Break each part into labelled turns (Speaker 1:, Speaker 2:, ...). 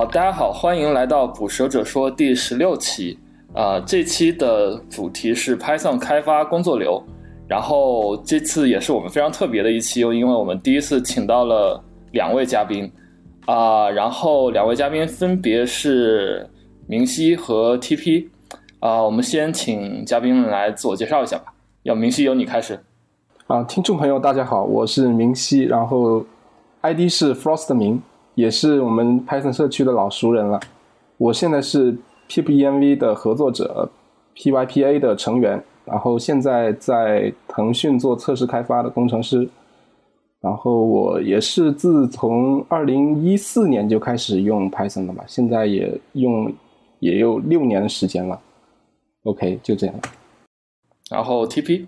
Speaker 1: 好，大家好，欢迎来到《捕蛇者说》第十六期。啊，这期的主题是 Python 开发工作流。然后这次也是我们非常特别的一期，又因为我们第一次请到了两位嘉宾。啊，然后两位嘉宾分别是明熙和 TP。啊，我们先请嘉宾们来自我介绍一下吧。要明熙由你开始。
Speaker 2: 啊，听众朋友大家好，我是明熙，然后 ID 是 Frost 明。也是我们 Python 社区的老熟人了。我现在是 pipenv 的合作者，pypa 的成员，然后现在在腾讯做测试开发的工程师。然后我也是自从二零一四年就开始用 Python 了吧，现在也用也有六年的时间了。OK，就这样。
Speaker 1: 然后 TP，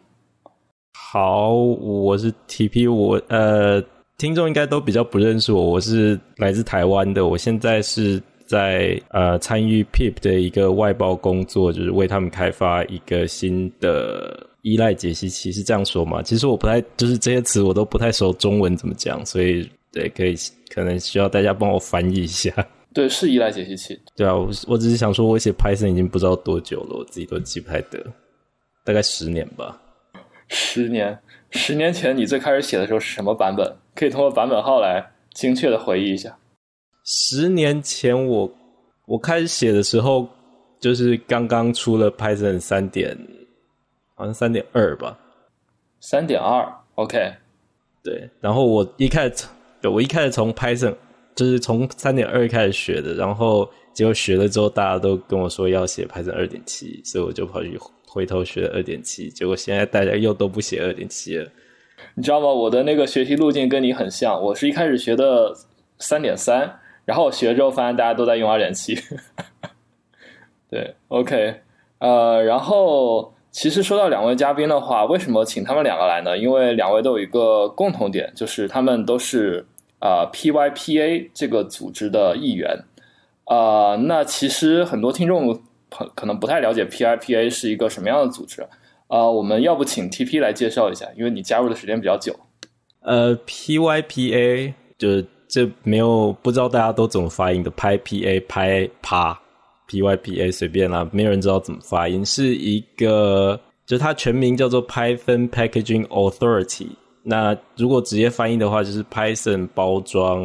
Speaker 3: 好，我是 TP，我呃。听众应该都比较不认识我，我是来自台湾的。我现在是在呃参与 Pip 的一个外包工作，就是为他们开发一个新的依赖解析器，是这样说吗？其实我不太，就是这些词我都不太熟中文怎么讲，所以对，可以可能需要大家帮我翻译一下。
Speaker 1: 对，是依赖解析器。
Speaker 3: 对啊，我我只是想说，我写 Python 已经不知道多久了，我自己都记不太得，大概十年吧。
Speaker 1: 十年。十年前你最开始写的时候是什么版本？可以通过版本号来精确的回忆一下。
Speaker 3: 十年前我我开始写的时候，就是刚刚出了 Python 三点，好像三点二吧。
Speaker 1: 三点二，OK。
Speaker 3: 对，然后我一开始，对我一开始从 Python 就是从三点二开始学的，然后结果学了之后，大家都跟我说要写 Python 二点七，所以我就跑去。回头学二点七，结果现在大家又都不写二点七了。
Speaker 1: 你知道吗？我的那个学习路径跟你很像。我是一开始学的三点三，然后我学之后发现大家都在用二点七。对，OK，呃，然后其实说到两位嘉宾的话，为什么请他们两个来呢？因为两位都有一个共同点，就是他们都是啊 PYPA 这个组织的一员。啊，那其实很多听众朋。可能不太了解 PIPA 是一个什么样的组织，呃，我们要不请 TP 来介绍一下，因为你加入的时间比较久。
Speaker 3: 呃，PYPA 就是这没有不知道大家都怎么发音的，PyPA 拍趴 PYPA 随便啦，没有人知道怎么发音，是一个就是它全名叫做 Python Packaging Authority。那如果直接翻译的话，就是 Python 包装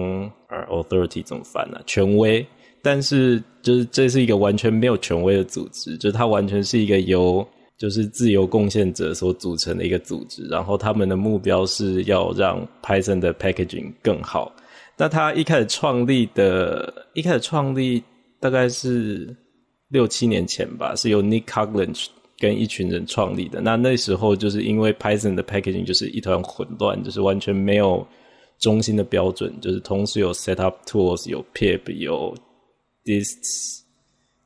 Speaker 3: 呃 Authority 怎么翻呢？权威。但是，就是这是一个完全没有权威的组织，就是它完全是一个由就是自由贡献者所组成的一个组织。然后他们的目标是要让 Python 的 packaging 更好。那他一开始创立的，一开始创立大概是六七年前吧，是由 Nick Coglan 跟一群人创立的。那那时候就是因为 Python 的 packaging 就是一团混乱，就是完全没有中心的标准，就是同时有 setup tools，有 pip，有 dist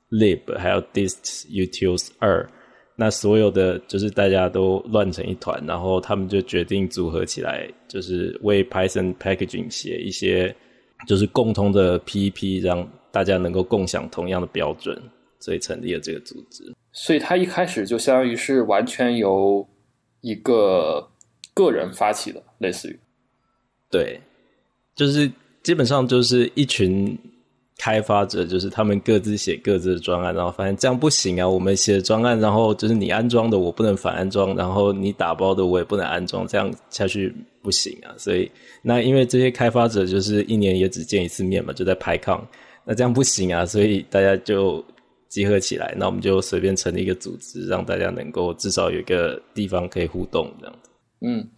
Speaker 3: lib 还有 dist utils 二，那所有的就是大家都乱成一团，然后他们就决定组合起来，就是为 Python packaging 写一些就是共通的 PEP，让大家能够共享同样的标准，所以成立了这个组织。
Speaker 1: 所以他一开始就相当于是完全由一个个人发起的，类似于
Speaker 3: 对，就是基本上就是一群。开发者就是他们各自写各自的专案，然后发现这样不行啊！我们写专案，然后就是你安装的我不能反安装，然后你打包的我也不能安装，这样下去不行啊！所以那因为这些开发者就是一年也只见一次面嘛，就在拍抗，那这样不行啊！所以大家就集合起来，那我们就随便成立一个组织，让大家能够至少有一个地方可以互动这样子。
Speaker 1: 嗯。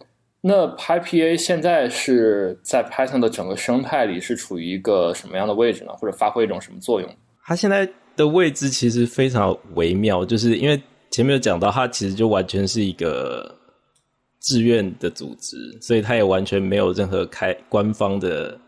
Speaker 1: 那 PyPA 现在是在 Python 的整个生态里是处于一个什么样的位置呢？或者发挥一种什么作用？
Speaker 3: 它现在的位置其实非常微妙，就是因为前面有讲到，它其实就完全是一个志愿的组织，所以它也完全没有任何开官方的，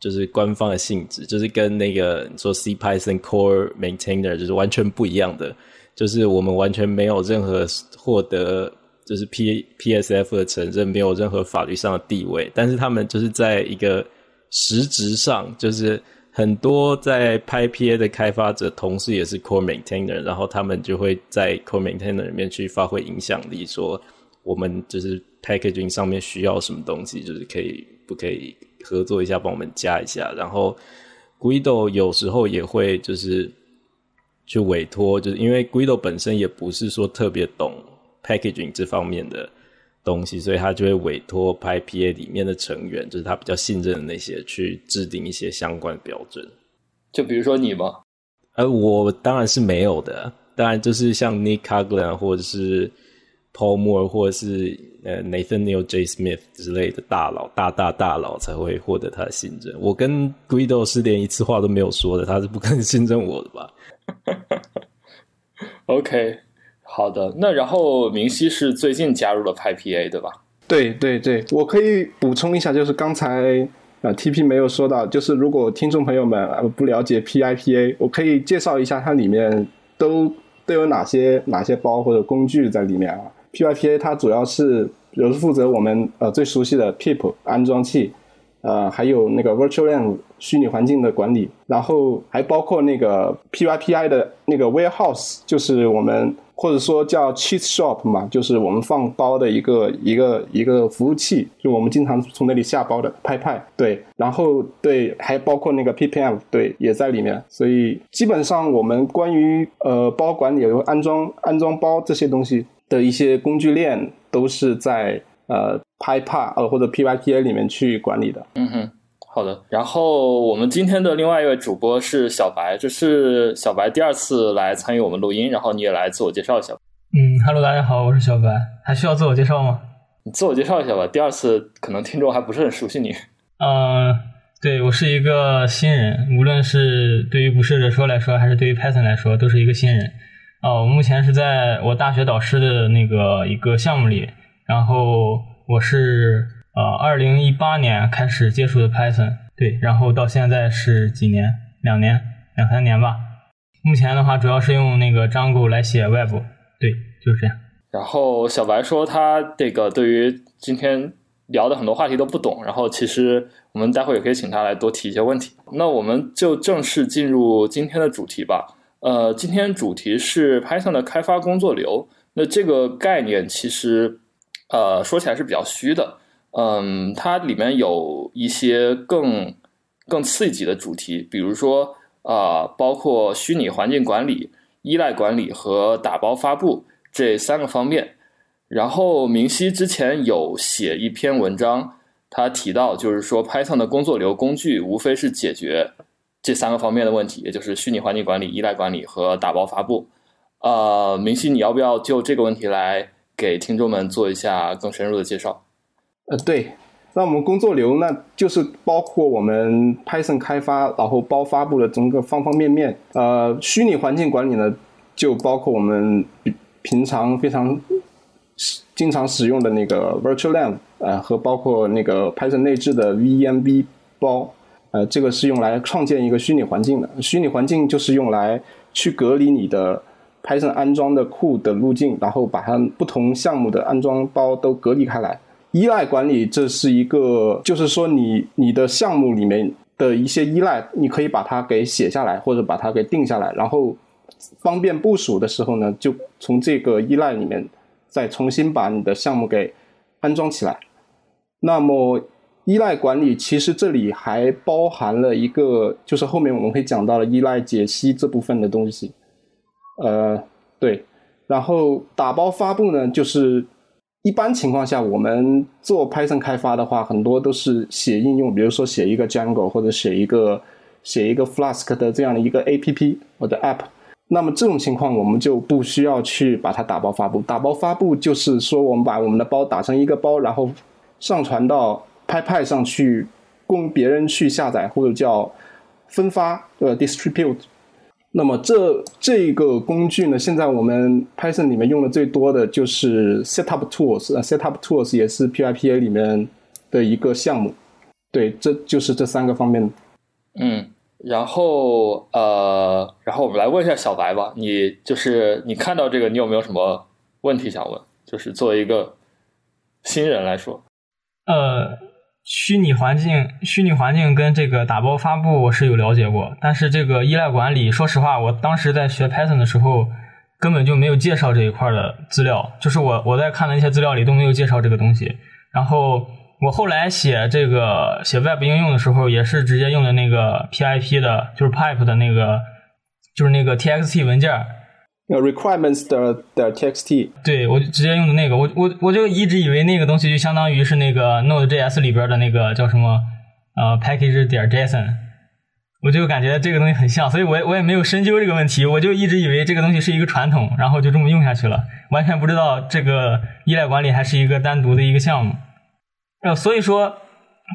Speaker 3: 就是官方的性质，就是跟那个说 C Python Core Maintainer 就是完全不一样的，就是我们完全没有任何获得。就是 P P S F 的承认没有任何法律上的地位，但是他们就是在一个实质上，就是很多在拍 P A 的开发者同时也是 Core Maintainer，然后他们就会在 Core Maintainer 里面去发挥影响力，说我们就是 Packaging 上面需要什么东西，就是可以不可以合作一下，帮我们加一下。然后 Guido 有时候也会就是去委托，就是因为 Guido 本身也不是说特别懂 packaging 这方面的东西，所以他就会委托 PyPA 里面的成员，就是他比较信任的那些，去制定一些相关标准。
Speaker 1: 就比如说你吗？
Speaker 3: 呃，我当然是没有的，当然就是像 Nick Caglan 或者是 Paul Moore 或者是呃 Nathaniel J Smith 之类的大佬，大大大佬才会获得他的信任。我跟 Guido 是连一次话都没有说的，他是不可能信任我的吧？
Speaker 1: OK，好的。那然后明熙是最近加入了 PyPA 对吧？
Speaker 2: 对对对，我可以补充一下，就是刚才呃 TP 没有说到，就是如果听众朋友们呃不了解 PIPA，我可以介绍一下它里面都都有哪些哪些包或者工具在里面啊。PIPA 它主要是比如负责我们呃最熟悉的 pip 安装器。呃，还有那个 Virtual Env 虚拟环境的管理，然后还包括那个 PyPI 的那个 Warehouse，就是我们或者说叫 Cheat Shop 嘛，就是我们放包的一个一个一个服务器，就我们经常从那里下包的 PyPI。对，然后对，还包括那个 PPM，对，也在里面。所以基本上我们关于呃包管理、安装安装包这些东西的一些工具链，都是在。呃，PyPa 呃或者 PyPA 里面去管理的。
Speaker 1: 嗯哼，好的。然后我们今天的另外一位主播是小白，这是小白第二次来参与我们录音，然后你也来自我介绍一下。
Speaker 4: 嗯，Hello，大家好，我是小白，还需要自我介绍吗？
Speaker 1: 你自我介绍一下吧。第二次可能听众还不是很熟悉你。
Speaker 4: 嗯，对我是一个新人，无论是对于不设者说来说，还是对于 Python 来说，都是一个新人。哦，我目前是在我大学导师的那个一个项目里。然后我是呃，二零一八年开始接触的 Python，对，然后到现在是几年？两年、两三年吧。目前的话，主要是用那个 Django 来写 Web，对，就是这样。
Speaker 1: 然后小白说他这个对于今天聊的很多话题都不懂，然后其实我们待会也可以请他来多提一些问题。那我们就正式进入今天的主题吧。呃，今天主题是 Python 的开发工作流。那这个概念其实。呃，说起来是比较虚的，嗯，它里面有一些更更刺激的主题，比如说啊，包括虚拟环境管理、依赖管理和打包发布这三个方面。然后明熙之前有写一篇文章，他提到就是说，Python 的工作流工具无非是解决这三个方面的问题，也就是虚拟环境管理、依赖管理和打包发布。呃，明熙，你要不要就这个问题来？给听众们做一下更深入的介绍。
Speaker 2: 呃，对，那我们工作流那就是包括我们 Python 开发，然后包发布的整个方方面面。呃，虚拟环境管理呢，就包括我们平常非常经常使用的那个 Virtual Env，呃，和包括那个 Python 内置的 venv 包，呃，这个是用来创建一个虚拟环境的。虚拟环境就是用来去隔离你的。Python 安装的库的路径，然后把它不同项目的安装包都隔离开来。依赖管理这是一个，就是说你你的项目里面的一些依赖，你可以把它给写下来，或者把它给定下来，然后方便部署的时候呢，就从这个依赖里面再重新把你的项目给安装起来。那么依赖管理其实这里还包含了一个，就是后面我们会讲到的依赖解析这部分的东西。呃，对，然后打包发布呢，就是一般情况下，我们做 Python 开发的话，很多都是写应用，比如说写一个 Django 或者写一个写一个 Flask 的这样的一个 APP 或者 App。那么这种情况，我们就不需要去把它打包发布。打包发布就是说，我们把我们的包打成一个包，然后上传到 PyPy 上去，供别人去下载或者叫分发，呃，distribute。那么这这个工具呢，现在我们 Python 里面用的最多的就是 Setup Tools，Setup Tools 也是 PyPA 里面的一个项目。对，这就是这三个方面。
Speaker 1: 嗯，然后呃，然后我们来问一下小白吧，你就是你看到这个，你有没有什么问题想问？就是作为一个新人来说，
Speaker 4: 呃。虚拟环境，虚拟环境跟这个打包发布我是有了解过，但是这个依赖管理，说实话，我当时在学 Python 的时候根本就没有介绍这一块的资料，就是我我在看的那些资料里都没有介绍这个东西。然后我后来写这个写 Web 应用的时候，也是直接用的那个 PIP 的，就是 Pipe 的那个，就是那个 TXT 文件。
Speaker 2: 呃，requirements 的的 TXT。
Speaker 4: 对，我就直接用的那个，我我我就一直以为那个东西就相当于是那个 Node.js 里边的那个叫什么呃 package 点 JSON，我就感觉这个东西很像，所以我也我也没有深究这个问题，我就一直以为这个东西是一个传统，然后就这么用下去了，完全不知道这个依赖管理还是一个单独的一个项目。呃，所以说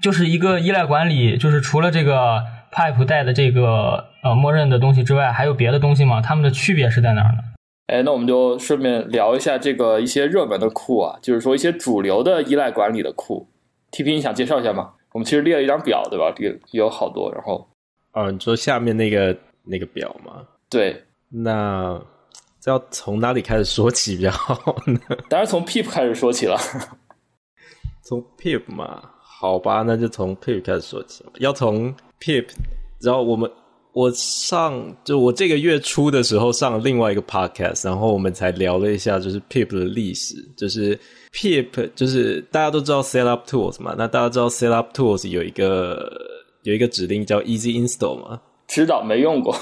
Speaker 4: 就是一个依赖管理，就是除了这个 Pipe 带的这个呃默认的东西之外，还有别的东西吗？它们的区别是在哪儿呢？
Speaker 1: 哎，那我们就顺便聊一下这个一些热门的库啊，就是说一些主流的依赖管理的库。TP，你想介绍一下吗？我们其实列了一张表，对吧？也也有好多，然后，
Speaker 3: 哦，你说下面那个那个表吗？
Speaker 1: 对，
Speaker 3: 那这要从哪里开始说起比较好呢？
Speaker 1: 当然从 Pip 开始说起了。
Speaker 3: 从 Pip 嘛，好吧，那就从 Pip 开始说起。要从 Pip，然后我们我上就我这个月初的时候上了另外一个 podcast，然后我们才聊了一下就是 Pip 的历史。就是 Pip 就是大家都知道 Setup Tools 嘛，那大家知道 Setup Tools 有一个有一个指令叫 Easy Install 嘛？
Speaker 1: 知道没用过，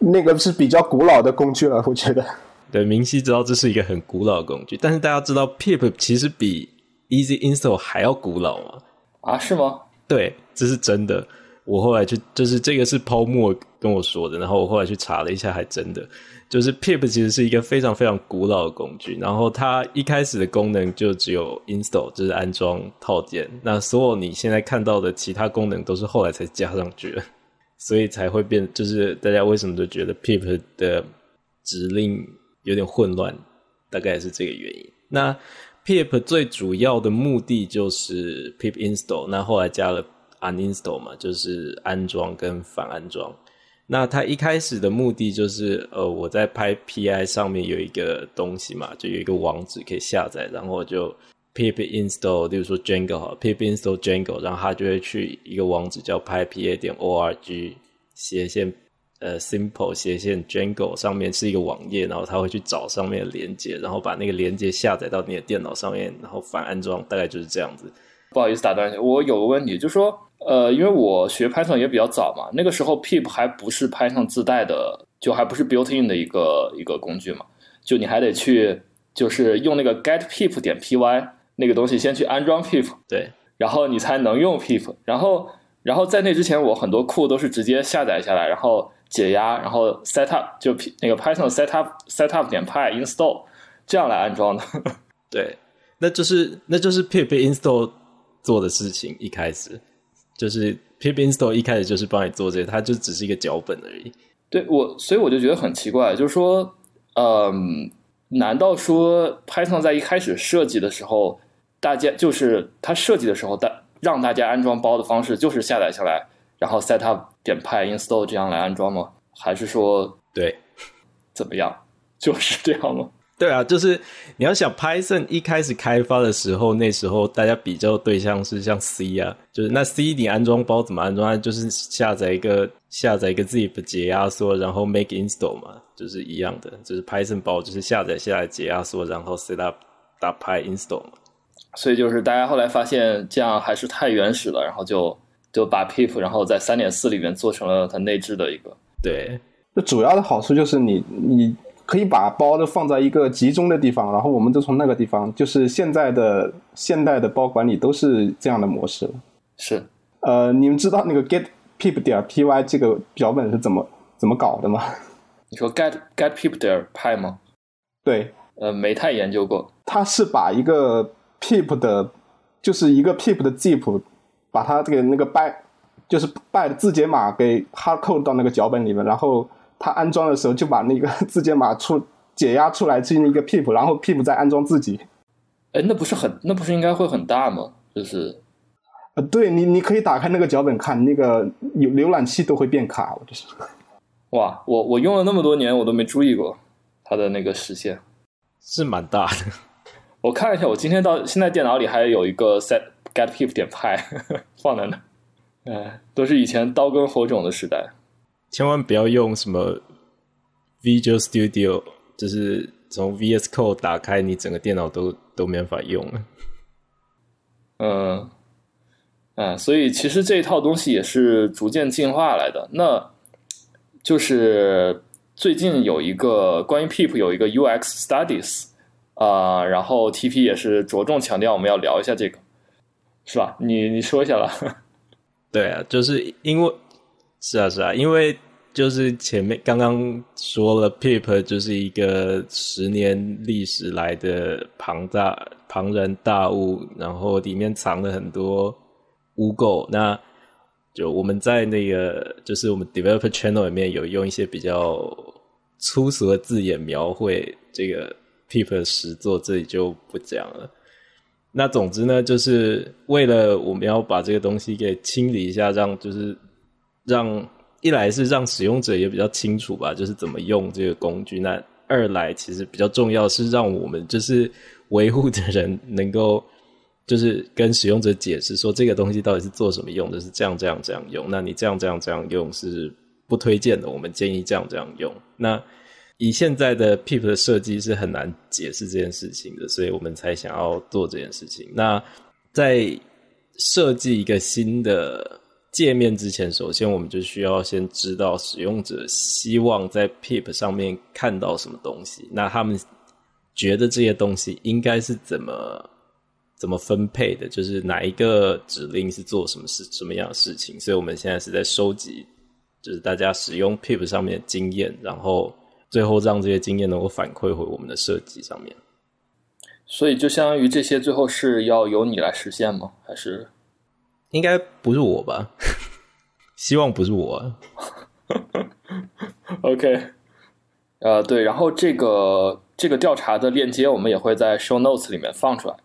Speaker 2: 那个是比较古老的工具了，我觉得。
Speaker 3: 对，明熙知道这是一个很古老的工具，但是大家知道 Pip 其实比 Easy Install 还要古老吗？
Speaker 1: 啊，是吗？
Speaker 3: 对，这是真的。我后来去，就是这个是泡沫跟我说的，然后我后来去查了一下，还真的，就是 Pip 其实是一个非常非常古老的工具，然后它一开始的功能就只有 install，就是安装套件，那所有你现在看到的其他功能都是后来才加上去的，所以才会变，就是大家为什么都觉得 Pip 的指令有点混乱，大概是这个原因。那 pip 最主要的目的就是 pip install，那后来加了 uninstall 嘛，就是安装跟反安装。那它一开始的目的就是，呃，我在拍 pi 上面有一个东西嘛，就有一个网址可以下载，然后就 pip install，例如说 Jango 哈，pip install Jango，然后它就会去一个网址叫 pipa 点 org 斜线。呃，simple 斜线 Jango 上面是一个网页，然后他会去找上面的连接，然后把那个连接下载到你的电脑上面，然后反安装，大概就是这样子。
Speaker 1: 不好意思打断一下，我有个问题，就是说，呃，因为我学 Python 也比较早嘛，那个时候 pip 还不是 Python 自带的，就还不是 built-in 的一个一个工具嘛，就你还得去，就是用那个 get pip 点 py 那个东西先去安装 pip，
Speaker 3: 对，
Speaker 1: 然后你才能用 pip，然后，然后在那之前，我很多库都是直接下载下来，然后。解压，然后 set up 就那个 Python set up set up 点 py install 这样来安装的。
Speaker 3: 对，那就是那就是 pip install 做的事情。一开始就是 pip install 一开始就是帮你做这个，它就只是一个脚本而已。
Speaker 1: 对我，所以我就觉得很奇怪，就是说，嗯，难道说 Python 在一开始设计的时候，大家就是它设计的时候，大让大家安装包的方式就是下载下来，然后 set up。点 py install 这样来安装吗？还是说
Speaker 3: 对
Speaker 1: 怎么样？就是这样吗？
Speaker 3: 对啊，就是你要想 Python 一开始开发的时候，那时候大家比较对象是像 C 啊，就是那 C 你安装包怎么安装？就是下载一个下载一个 zip 解压缩，然后 make install 嘛，就是一样的，就是 Python 包就是下载下来解压缩，然后 set up 打 py install 嘛。
Speaker 1: 所以就是大家后来发现这样还是太原始了，然后就。就把 pip，然后在三点四里面做成了它内置的一个。
Speaker 3: 对，
Speaker 2: 那主要的好处就是你你可以把包都放在一个集中的地方，然后我们都从那个地方，就是现在的现代的包管理都是这样的模式。
Speaker 1: 是，
Speaker 2: 呃，你们知道那个 get pip 点 py 这个脚本是怎么怎么搞的吗？
Speaker 1: 你说 get get pip 点 py 吗？
Speaker 2: 对，
Speaker 1: 呃，没太研究过。
Speaker 2: 它是把一个 pip 的，就是一个 pip 的 zip。把它这个那个 by 就是 by 的字节码给 hard code 到那个脚本里面，然后它安装的时候就把那个 字节码出解压出来进一个 pip，然后 pip 再安装自己。
Speaker 1: 哎，那不是很那不是应该会很大吗？就是
Speaker 2: 呃，对你你可以打开那个脚本看，那个有浏览器都会变卡，我就是。
Speaker 1: 哇，我我用了那么多年，我都没注意过它的那个实现，
Speaker 3: 是蛮大的。
Speaker 1: 我看一下，我今天到现在电脑里还有一个 set。get pip 点 py 放在那，哎，都是以前刀耕火种的时代，
Speaker 3: 千万不要用什么 Visual Studio，就是从 VS Code 打开，你整个电脑都都没法用了。
Speaker 1: 嗯，啊，所以其实这一套东西也是逐渐进化来的。那就是最近有一个关于 Peep 有一个 UX Studies 啊、然后 TP 也是着重强调我们要聊一下这个，是吧？你你说一下吧。
Speaker 3: 对啊，就是因为是啊是啊，因为就是前面刚刚说了，Pip 就是一个十年历史来的庞大庞然大物，然后里面藏了很多污垢。那就我们在那个就是我们 Developer Channel 里面有用一些比较粗俗的字眼描绘这个 Pip 的实作，这里就不讲了。那总之呢，就是为了我们要把这个东西给清理一下，让就是让一来是让使用者也比较清楚吧，就是怎么用这个工具。那二来其实比较重要是让我们就是维护的人能够就是跟使用者解释说这个东西到底是做什么用的，是这样这样这样用。那你这样这样这样用是不推荐的，我们建议这样这样用。那以现在的 Pip 的设计是很难解释这件事情的，所以我们才想要做这件事情。那在设计一个新的界面之前，首先我们就需要先知道使用者希望在 Pip 上面看到什么东西，那他们觉得这些东西应该是怎么怎么分配的，就是哪一个指令是做什么事、什么样的事情。所以我们现在是在收集，就是大家使用 Pip 上面的经验，然后。最后让这些经验能够反馈回我们的设计上面，
Speaker 1: 所以就相当于这些最后是要由你来实现吗？还是
Speaker 3: 应该不是我吧？希望不是我。
Speaker 1: OK，呃，对，然后这个这个调查的链接我们也会在 Show Notes 里面放出来。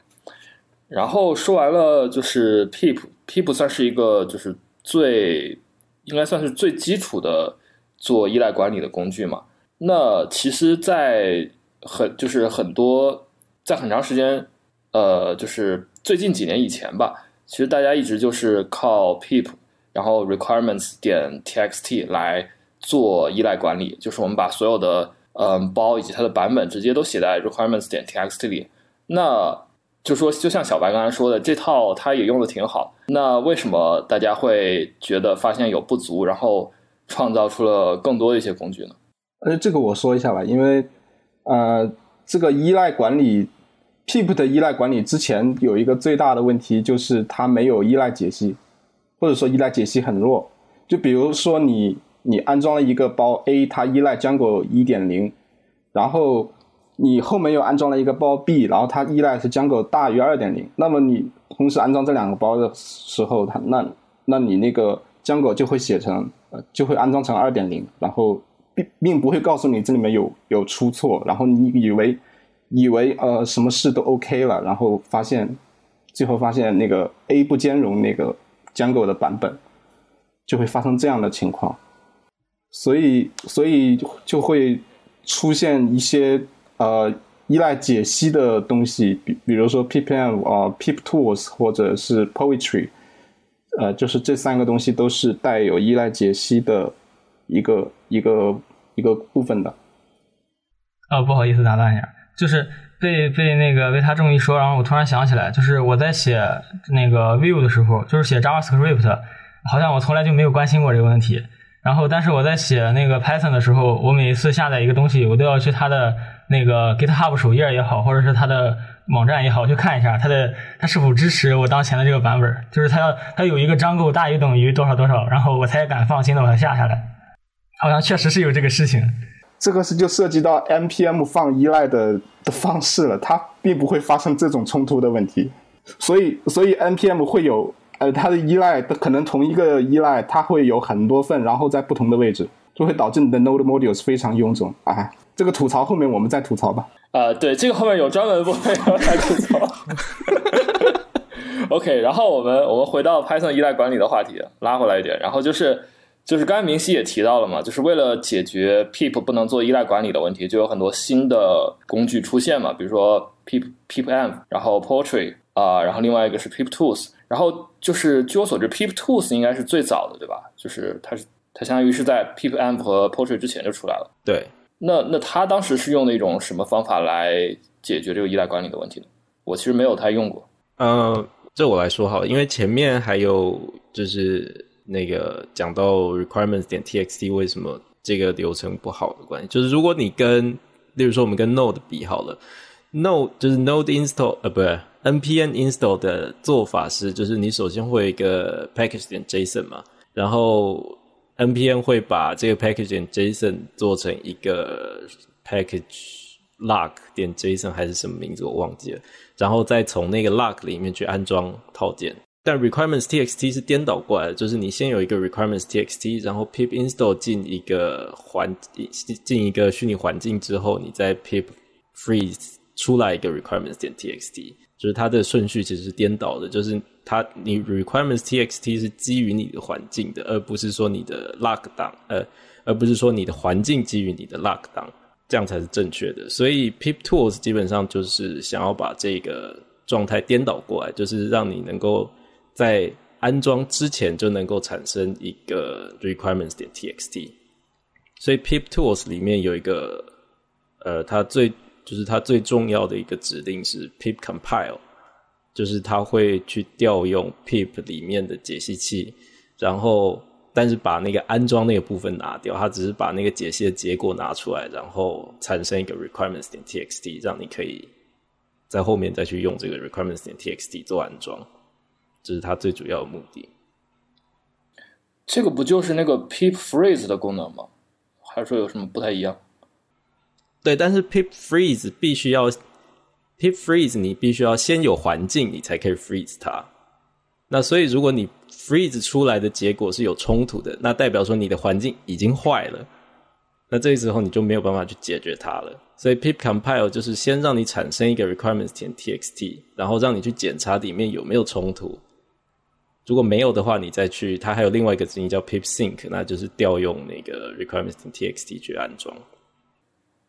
Speaker 1: 然后说完了，就是 Peep，Peep 算是一个就是最应该算是最基础的做依赖管理的工具嘛。那其实，在很就是很多在很长时间，呃，就是最近几年以前吧，其实大家一直就是靠 Pip，然后 requirements 点 txt 来做依赖管理，就是我们把所有的嗯、包以及它的版本直接都写在 requirements 点 txt 里。那就说，就像小白刚才说的，这套它也用的挺好。那为什么大家会觉得发现有不足，然后创造出了更多的一些工具呢？
Speaker 2: 呃，这个我说一下吧，因为呃，这个依赖管理，Pip 的依赖管理之前有一个最大的问题，就是它没有依赖解析，或者说依赖解析很弱。就比如说你你安装了一个包 A，它依赖 Django 一点零，然后你后面又安装了一个包 B，然后它依赖是 Django 大于二点零，那么你同时安装这两个包的时候，它那那你那个 Jango 就会写成就会安装成二点零，然后。并并不会告诉你这里面有有出错，然后你以为以为呃什么事都 OK 了，然后发现最后发现那个 A 不兼容那个 Django 的版本，就会发生这样的情况，所以所以就会出现一些呃依赖解析的东西，比比如说 ppm 啊、呃、pip tools 或者是 poetry，呃就是这三个东西都是带有依赖解析的一个一个。一个部分的，
Speaker 4: 哦，不好意思打断一下，就是被被那个被他这么一说，然后我突然想起来，就是我在写那个 Vue 的时候，就是写 JavaScript，好像我从来就没有关心过这个问题。然后，但是我在写那个 Python 的时候，我每一次下载一个东西，我都要去它的那个 GitHub 首页也好，或者是它的网站也好，去看一下它的它是否支持我当前的这个版本，就是它要它有一个 Django 大于等于多少多少，然后我才敢放心的把它下下来。好像确实是有这个事情，
Speaker 2: 这个是就涉及到 npm 放依赖的的方式了，它并不会发生这种冲突的问题，所以所以 npm 会有呃它的依赖，可能同一个依赖它会有很多份，然后在不同的位置，就会导致你的 node modules 非常臃肿。哎，这个吐槽后面我们再吐槽吧。
Speaker 1: 啊、呃，对，这个后面有专门部分要来吐槽。OK，然后我们我们回到 Python 依赖管理的话题，拉回来一点，然后就是。就是刚才明熙也提到了嘛，就是为了解决 Pip 不能做依赖管理的问题，就有很多新的工具出现嘛，比如说 Pip PipM，然后 Poetry 啊、呃，然后另外一个是 Pip Tools，然后就是据我所知，Pip Tools 应该是最早的，对吧？就是它是它相当于是在 PipM 和 Poetry 之前就出来了。
Speaker 3: 对，
Speaker 1: 那那它当时是用的一种什么方法来解决这个依赖管理的问题呢？我其实没有太用过。
Speaker 3: 呃，这我来说好了，因为前面还有就是那个讲到 requirements 点 txt 为什么这个流程不好的关系，就是如果你跟，例如说我们跟 node 比好了，node 就是 node install 呃，不是 npm install 的做法是，就是你首先会有一个 package 点 json 嘛，然后 npm 会把这个 package 点 json 做成一个 package。lock 点 JSON 还是什么名字我忘记了，然后再从那个 lock 里面去安装套件。但 requirements txt 是颠倒过来的，就是你先有一个 requirements txt，然后 pip install 进一个环进一个虚拟环境之后，你再 pip freeze 出来一个 requirements 点 txt，就是它的顺序其实是颠倒的，就是它你 requirements txt 是基于你的环境的，而不是说你的 lock 档，呃，而不是说你的环境基于你的 lock 档。这样才是正确的，所以 pip tools 基本上就是想要把这个状态颠倒过来，就是让你能够在安装之前就能够产生一个 requirements 点 txt。所以 pip tools 里面有一个，呃，它最就是它最重要的一个指令是 pip compile，就是它会去调用 pip 里面的解析器，然后。但是把那个安装那个部分拿掉，它只是把那个解析的结果拿出来，然后产生一个 requirements 点 txt，让你可以在后面再去用这个 requirements 点 txt 做安装，这是它最主要的目的。
Speaker 1: 这个不就是那个 pip freeze 的功能吗？还是说有什么不太一样？
Speaker 3: 对，但是 pip freeze 必须要 pip freeze，你必须要先有环境，你才可以 freeze 它。那所以如果你 freeze 出来的结果是有冲突的，那代表说你的环境已经坏了，那这时候你就没有办法去解决它了。所以 pip compile 就是先让你产生一个 requirements 点 txt，然后让你去检查里面有没有冲突。如果没有的话，你再去，它还有另外一个指令叫 pip sync，那就是调用那个 requirements.txt 去安装。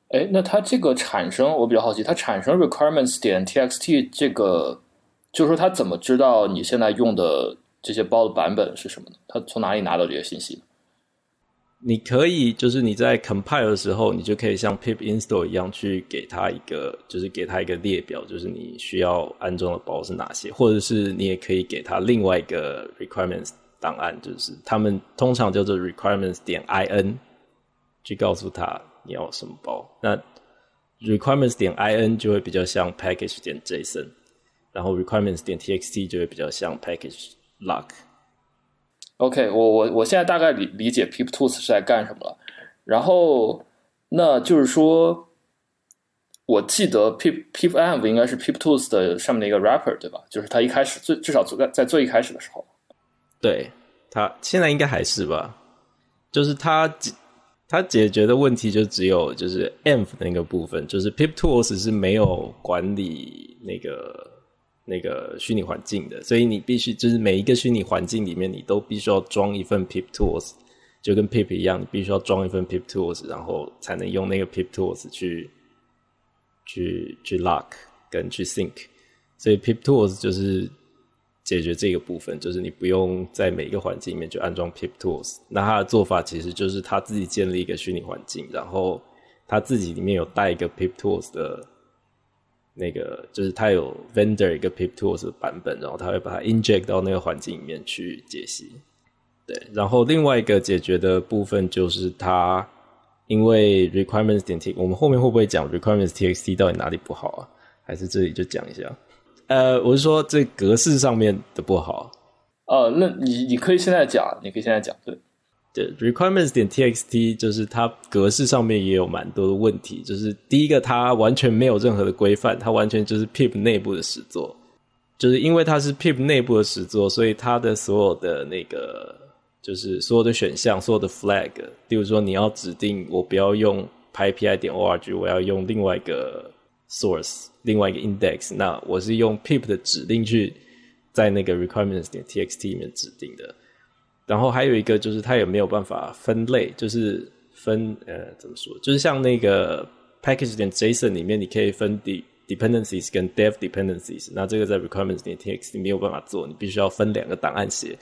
Speaker 1: 哎，那它这个产生，我比较好奇，它产生 requirements 点 txt 这个，就是说它怎么知道你现在用的？这些包的版本是什么呢？它从哪里拿到这些信息？
Speaker 3: 你可以就是你在 compile 的时候，你就可以像 pip install 一样去给它一个，就是给它一个列表，就是你需要安装的包是哪些，或者是你也可以给它另外一个 requirements 档案，就是他们通常叫做 requirements 点 in，去告诉他你要什么包。那 requirements 点 in 就会比较像 package 点 json，然后 requirements 点 txt 就会比较像 package
Speaker 1: lock。OK，我我我现在大概理理解 Pip Tools 是在干什么了。然后，那就是说，我记得 Pip Pip Env 应该是 Pip Tools 的上面的一个 rapper 对吧？就是它一开始最至少在在最一开始的时候，
Speaker 3: 对它现在应该还是吧。就是它它解决的问题就只有就是 Env 那个部分，就是 Pip Tools 是没有管理那个。那个虚拟环境的，所以你必须就是每一个虚拟环境里面，你都必须要装一份 pip tools，就跟 pip 一样，你必须要装一份 pip tools，然后才能用那个 pip tools 去去去 lock 跟去 sync。所以 pip tools 就是解决这个部分，就是你不用在每一个环境里面去安装 pip tools。那它的做法其实就是他自己建立一个虚拟环境，然后他自己里面有带一个 pip tools 的。那个就是它有 vendor 一个 pip tools 的版本，然后它会把它 inject 到那个环境里面去解析。对，然后另外一个解决的部分就是它因为 requirements 点 t，我们后面会不会讲 requirements txt 到底哪里不好啊？还是这里就讲一下？呃，我是说这格式上面的不好。
Speaker 1: 哦，那你你可以现在讲，你可以现在讲，对。
Speaker 3: Requirements 点 txt 就是它格式上面也有蛮多的问题，就是第一个它完全没有任何的规范，它完全就是 pip 内部的实作，就是因为它是 pip 内部的实作，所以它的所有的那个就是所有的选项，所有的 flag，例如说你要指定我不要用 pypi 点 org，我要用另外一个 source，另外一个 index，那我是用 pip 的指令去在那个 requirements 点 txt 里面指定的。然后还有一个就是它也没有办法分类，就是分呃怎么说，就是像那个 package 点 JSON 里面，你可以分 de dependencies 跟 dev dependencies，那这个在 requirements 点 txt 没有办法做，你必须要分两个档案写。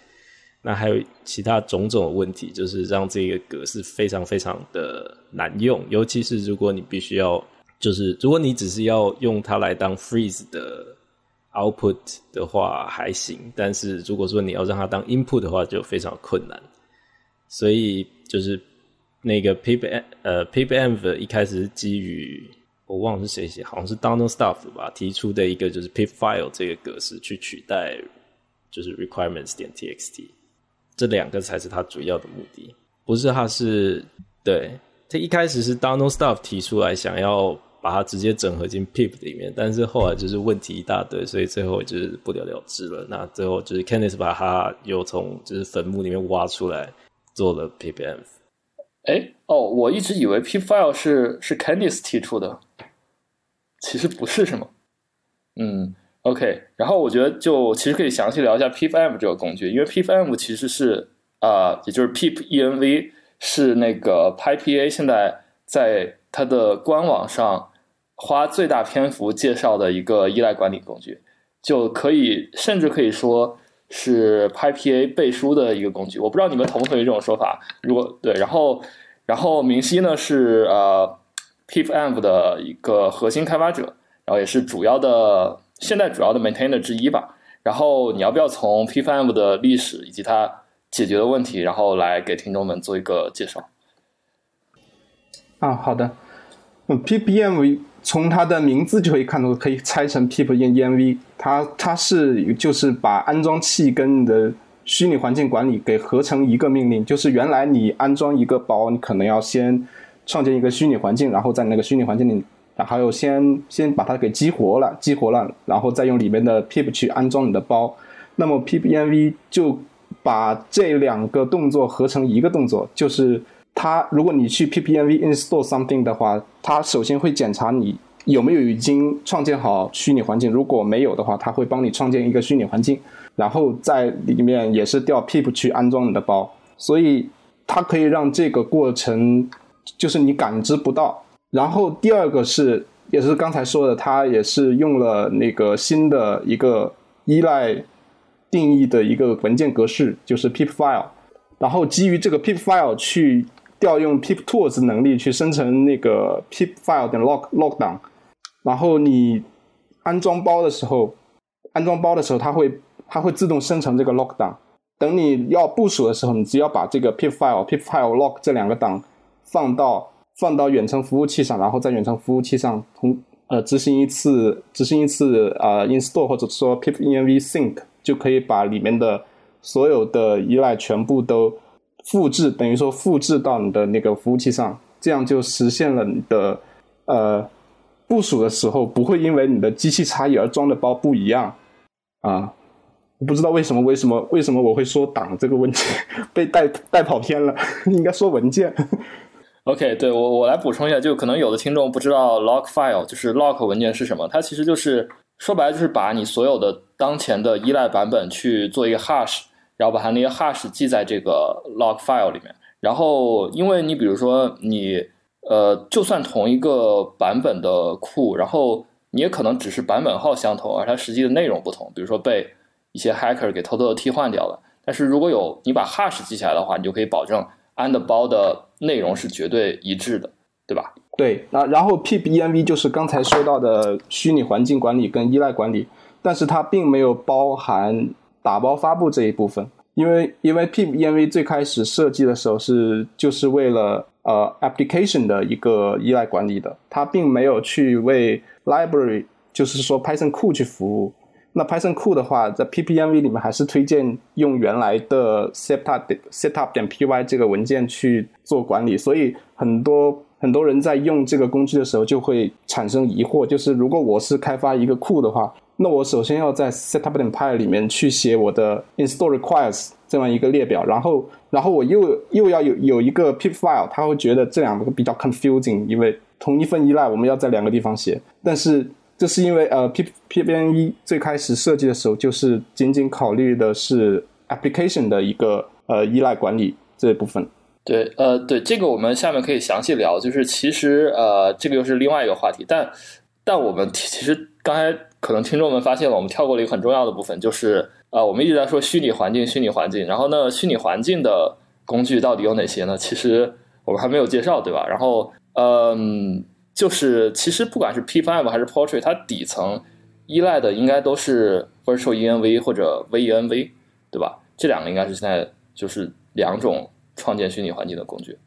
Speaker 3: 那还有其他种种的问题，就是让这个格式非常非常的难用，尤其是如果你必须要，就是如果你只是要用它来当 freeze 的 output 的话还行，但是如果说你要让它当 input 的话，就非常困难。所以就是那个 pip 呃 pipenv 一开始是基于我忘了是谁写，好像是 Donald Stuff 吧提出的一个就是 pip file 这个格式去取代就是 requirements 点 txt，这两个才是它主要的目的，不是它是对。他一开始是 Donald Stuff 提出来想要把它直接整合进 pip 里面，但是后来就是问题一大堆，所以最后就是不了了之了。那最后就是 Kenneth 把它又从就是坟墓里面挖出来。做了 pipenv，
Speaker 1: 哎哦，我一直以为 pip file 是是 Candice 提出的，其实不是，是吗？嗯，OK。然后我觉得就其实可以详细聊一下 pipenv 这个工具，因为 pipenv 其实是啊，也就是 pip env 是那个 PyPA 现在在它的官网上花最大篇幅介绍的一个依赖管理工具，就可以甚至可以说。是 PyPA 背书的一个工具，我不知道你们同不同意这种说法。如果对，然后然后明熙呢是呃 pipenv 的一个核心开发者，然后也是主要的现在主要的 maintainer 之一吧。然后你要不要从 pipenv 的历史以及它解决的问题，然后来给听众们做一个介绍？
Speaker 2: 啊，好的，嗯，PPM。从它的名字就可以看出，可以拆成 pip env，它它是就是把安装器跟你的虚拟环境管理给合成一个命令。就是原来你安装一个包，你可能要先创建一个虚拟环境，然后在那个虚拟环境里，还有先先把它给激活了，激活了，然后再用里面的 pip 去安装你的包。那么 pip env 就把这两个动作合成一个动作，就是。它，如果你去 PPMV install something 的话，它首先会检查你有没有已经创建好虚拟环境。如果没有的话，它会帮你创建一个虚拟环境，然后在里面也是调 pip 去安装你的包。所以它可以让这个过程就是你感知不到。然后第二个是，也是刚才说的，它也是用了那个新的一个依赖定义的一个文件格式，就是 pip file。然后基于这个 pip file 去。调用 pip tools 能力去生成那个 pip file 的 lock lock 档，然后你安装包的时候，安装包的时候，它会它会自动生成这个 lock 档。等你要部署的时候，你只要把这个 pip file pip file lock 这两个档放到放到远程服务器上，然后在远程服务器上从呃执行一次执行一次呃 install 或者说 pip env sync 就可以把里面的所有的依赖全部都。复制等于说复制到你的那个服务器上，这样就实现了你的呃部署的时候不会因为你的机器差异而装的包不一样啊！我不知道为什么为什么为什么我会说档这个问题 被带带跑偏了，应该说文件。
Speaker 1: OK，对我我来补充一下，就可能有的听众不知道 log file 就是 log 文件是什么，它其实就是说白了就是把你所有的当前的依赖版本去做一个 hash。然后把它那些 hash 记在这个 log file 里面，然后因为你比如说你呃，就算同一个版本的库，然后你也可能只是版本号相同，而它实际的内容不同，比如说被一些 hacker 给偷偷的替换掉了。但是如果有你把 hash 记起来的话，你就可以保证安的包的内容是绝对一致的，对吧？
Speaker 2: 对，那然后 pip env 就是刚才说到的虚拟环境管理跟依赖管理，但是它并没有包含。打包发布这一部分，因为因为 pip env 最开始设计的时候是就是为了呃 application 的一个依赖管理的，它并没有去为 library 就是说 Python 库去服务。那 Python 库的话，在 PPMV 里面还是推荐用原来的 setup setup 点 py 这个文件去做管理。所以很多很多人在用这个工具的时候就会产生疑惑，就是如果我是开发一个库的话。那我首先要在 setup.py 里面去写我的 install requires 这样一个列表，然后，然后我又又要有有一个 pip file，他会觉得这两个比较 confusing，因为同一份依赖我们要在两个地方写。但是这是因为呃 pip pipenv 最开始设计的时候就是仅仅考虑的是 application 的一个呃依赖管理这一部分。
Speaker 1: 对，呃，对这个我们下面可以详细聊，就是其实呃这个又是另外一个话题，但但我们其实刚才。可能听众们发现了，我们跳过了一个很重要的部分，就是呃，我们一直在说虚拟环境，虚拟环境。然后呢，虚拟环境的工具到底有哪些呢？其实我们还没有介绍，对吧？然后，嗯，就是其实不管是 P5 还是 Portrait，它底层依赖的应该都是 Virtual Env 或者 Venv，对吧？这两个应该是现在就是两种创建虚拟环境的工具。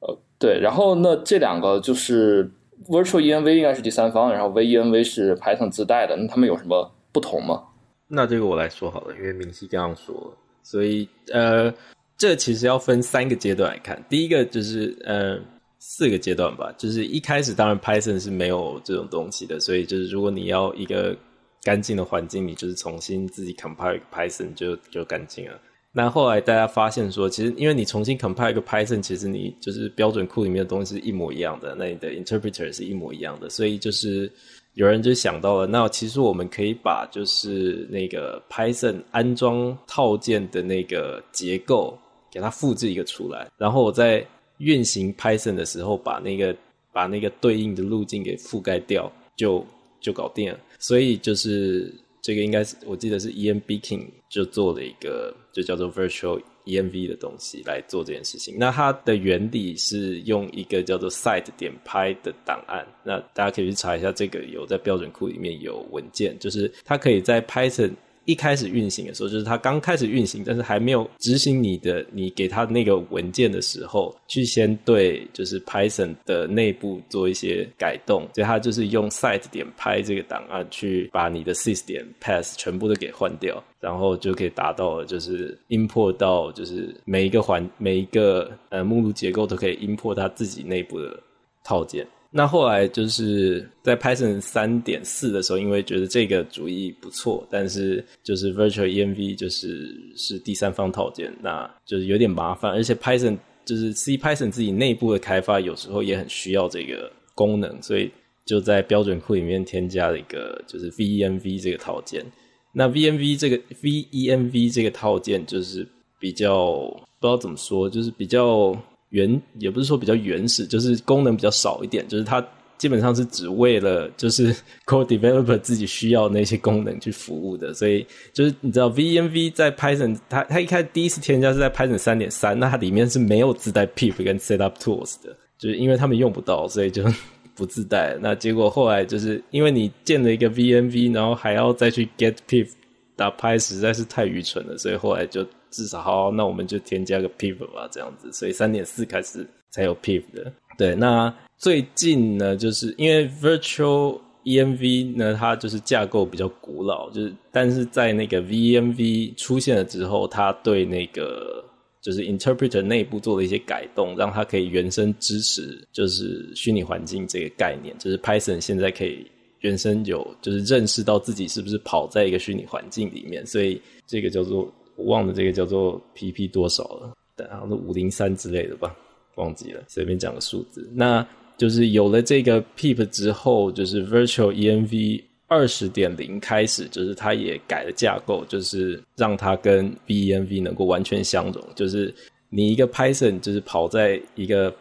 Speaker 1: 呃，对，然后那这两个就是 Virtual Env 应该是第三方，然后 Venv 是 Python 自带的，那他们有什么不同吗？
Speaker 3: 那这个我来说好了，因为明熙刚刚说，所以呃，这其实要分三个阶段来看。第一个就是呃。四个阶段吧，就是一开始当然 Python 是没有这种东西的，所以就是如果你要一个干净的环境，你就是重新自己 compile 一个 Python 就就干净了。那后来大家发现说，其实因为你重新 compile 一个 Python，其实你就是标准库里面的东西是一模一样的，那你的 interpreter 是一模一样的，所以就是有人就想到了，那其实我们可以把就是那个 Python 安装套件的那个结构给它复制一个出来，然后我在。运行 Python 的时候，把那个把那个对应的路径给覆盖掉，就就搞定了。所以就是这个应该是我记得是 EMB King 就做了一个就叫做 Virtual EMV 的东西来做这件事情。那它的原理是用一个叫做 site 点拍的档案。那大家可以去查一下，这个有在标准库里面有文件，就是它可以在 Python。一开始运行的时候，就是它刚开始运行，但是还没有执行你的你给它那个文件的时候，去先对就是 Python 的内部做一些改动，所以它就是用 site 点 py 这个档案去把你的 sys 点 path 全部都给换掉，然后就可以达到就是 import 到就是每一个环每一个呃目录结构都可以 import 它自己内部的套件。那后来就是在 Python 三点四的时候，因为觉得这个主意不错，但是就是 Virtual Env 就是是第三方套件，那就是有点麻烦，而且 Python 就是 C Python 自己内部的开发有时候也很需要这个功能，所以就在标准库里面添加了一个就是 Venv 这个套件。那 Venv 这个 Venv 这个套件就是比较不知道怎么说，就是比较。原也不是说比较原始，就是功能比较少一点，就是它基本上是只为了就是 code developer 自己需要那些功能去服务的，所以就是你知道 Venv 在 Python 它它一开始第一次添加是在 Python 三点三，那它里面是没有自带 pip 跟 setup tools 的，就是因为他们用不到，所以就 不自带。那结果后来就是因为你建了一个 Venv，然后还要再去 get pip 打 Py 实在是太愚蠢了，所以后来就。至少好，那我们就添加个 pip 吧，这样子，所以三点四开始才有 pip 的。对，那最近呢，就是因为 virtual env 呢，它就是架构比较古老，就是但是在那个 VMV 出现了之后，它对那个就是 interpreter 内部做了一些改动，让它可以原生支持就是虚拟环境这个概念，就是 Python 现在可以原生有就是认识到自己是不是跑在一个虚拟环境里面，所以这个叫做。我忘了这个叫做 PP 多少了，好像是五零三之类的吧，忘记了，随便讲个数字。那就是有了这个 PIP 之后，就是 Virtual Env 二十点零开始，就是它也改了架构，就是让它跟 Venv 能够完全相容。就是你一个 Python 就是跑在一个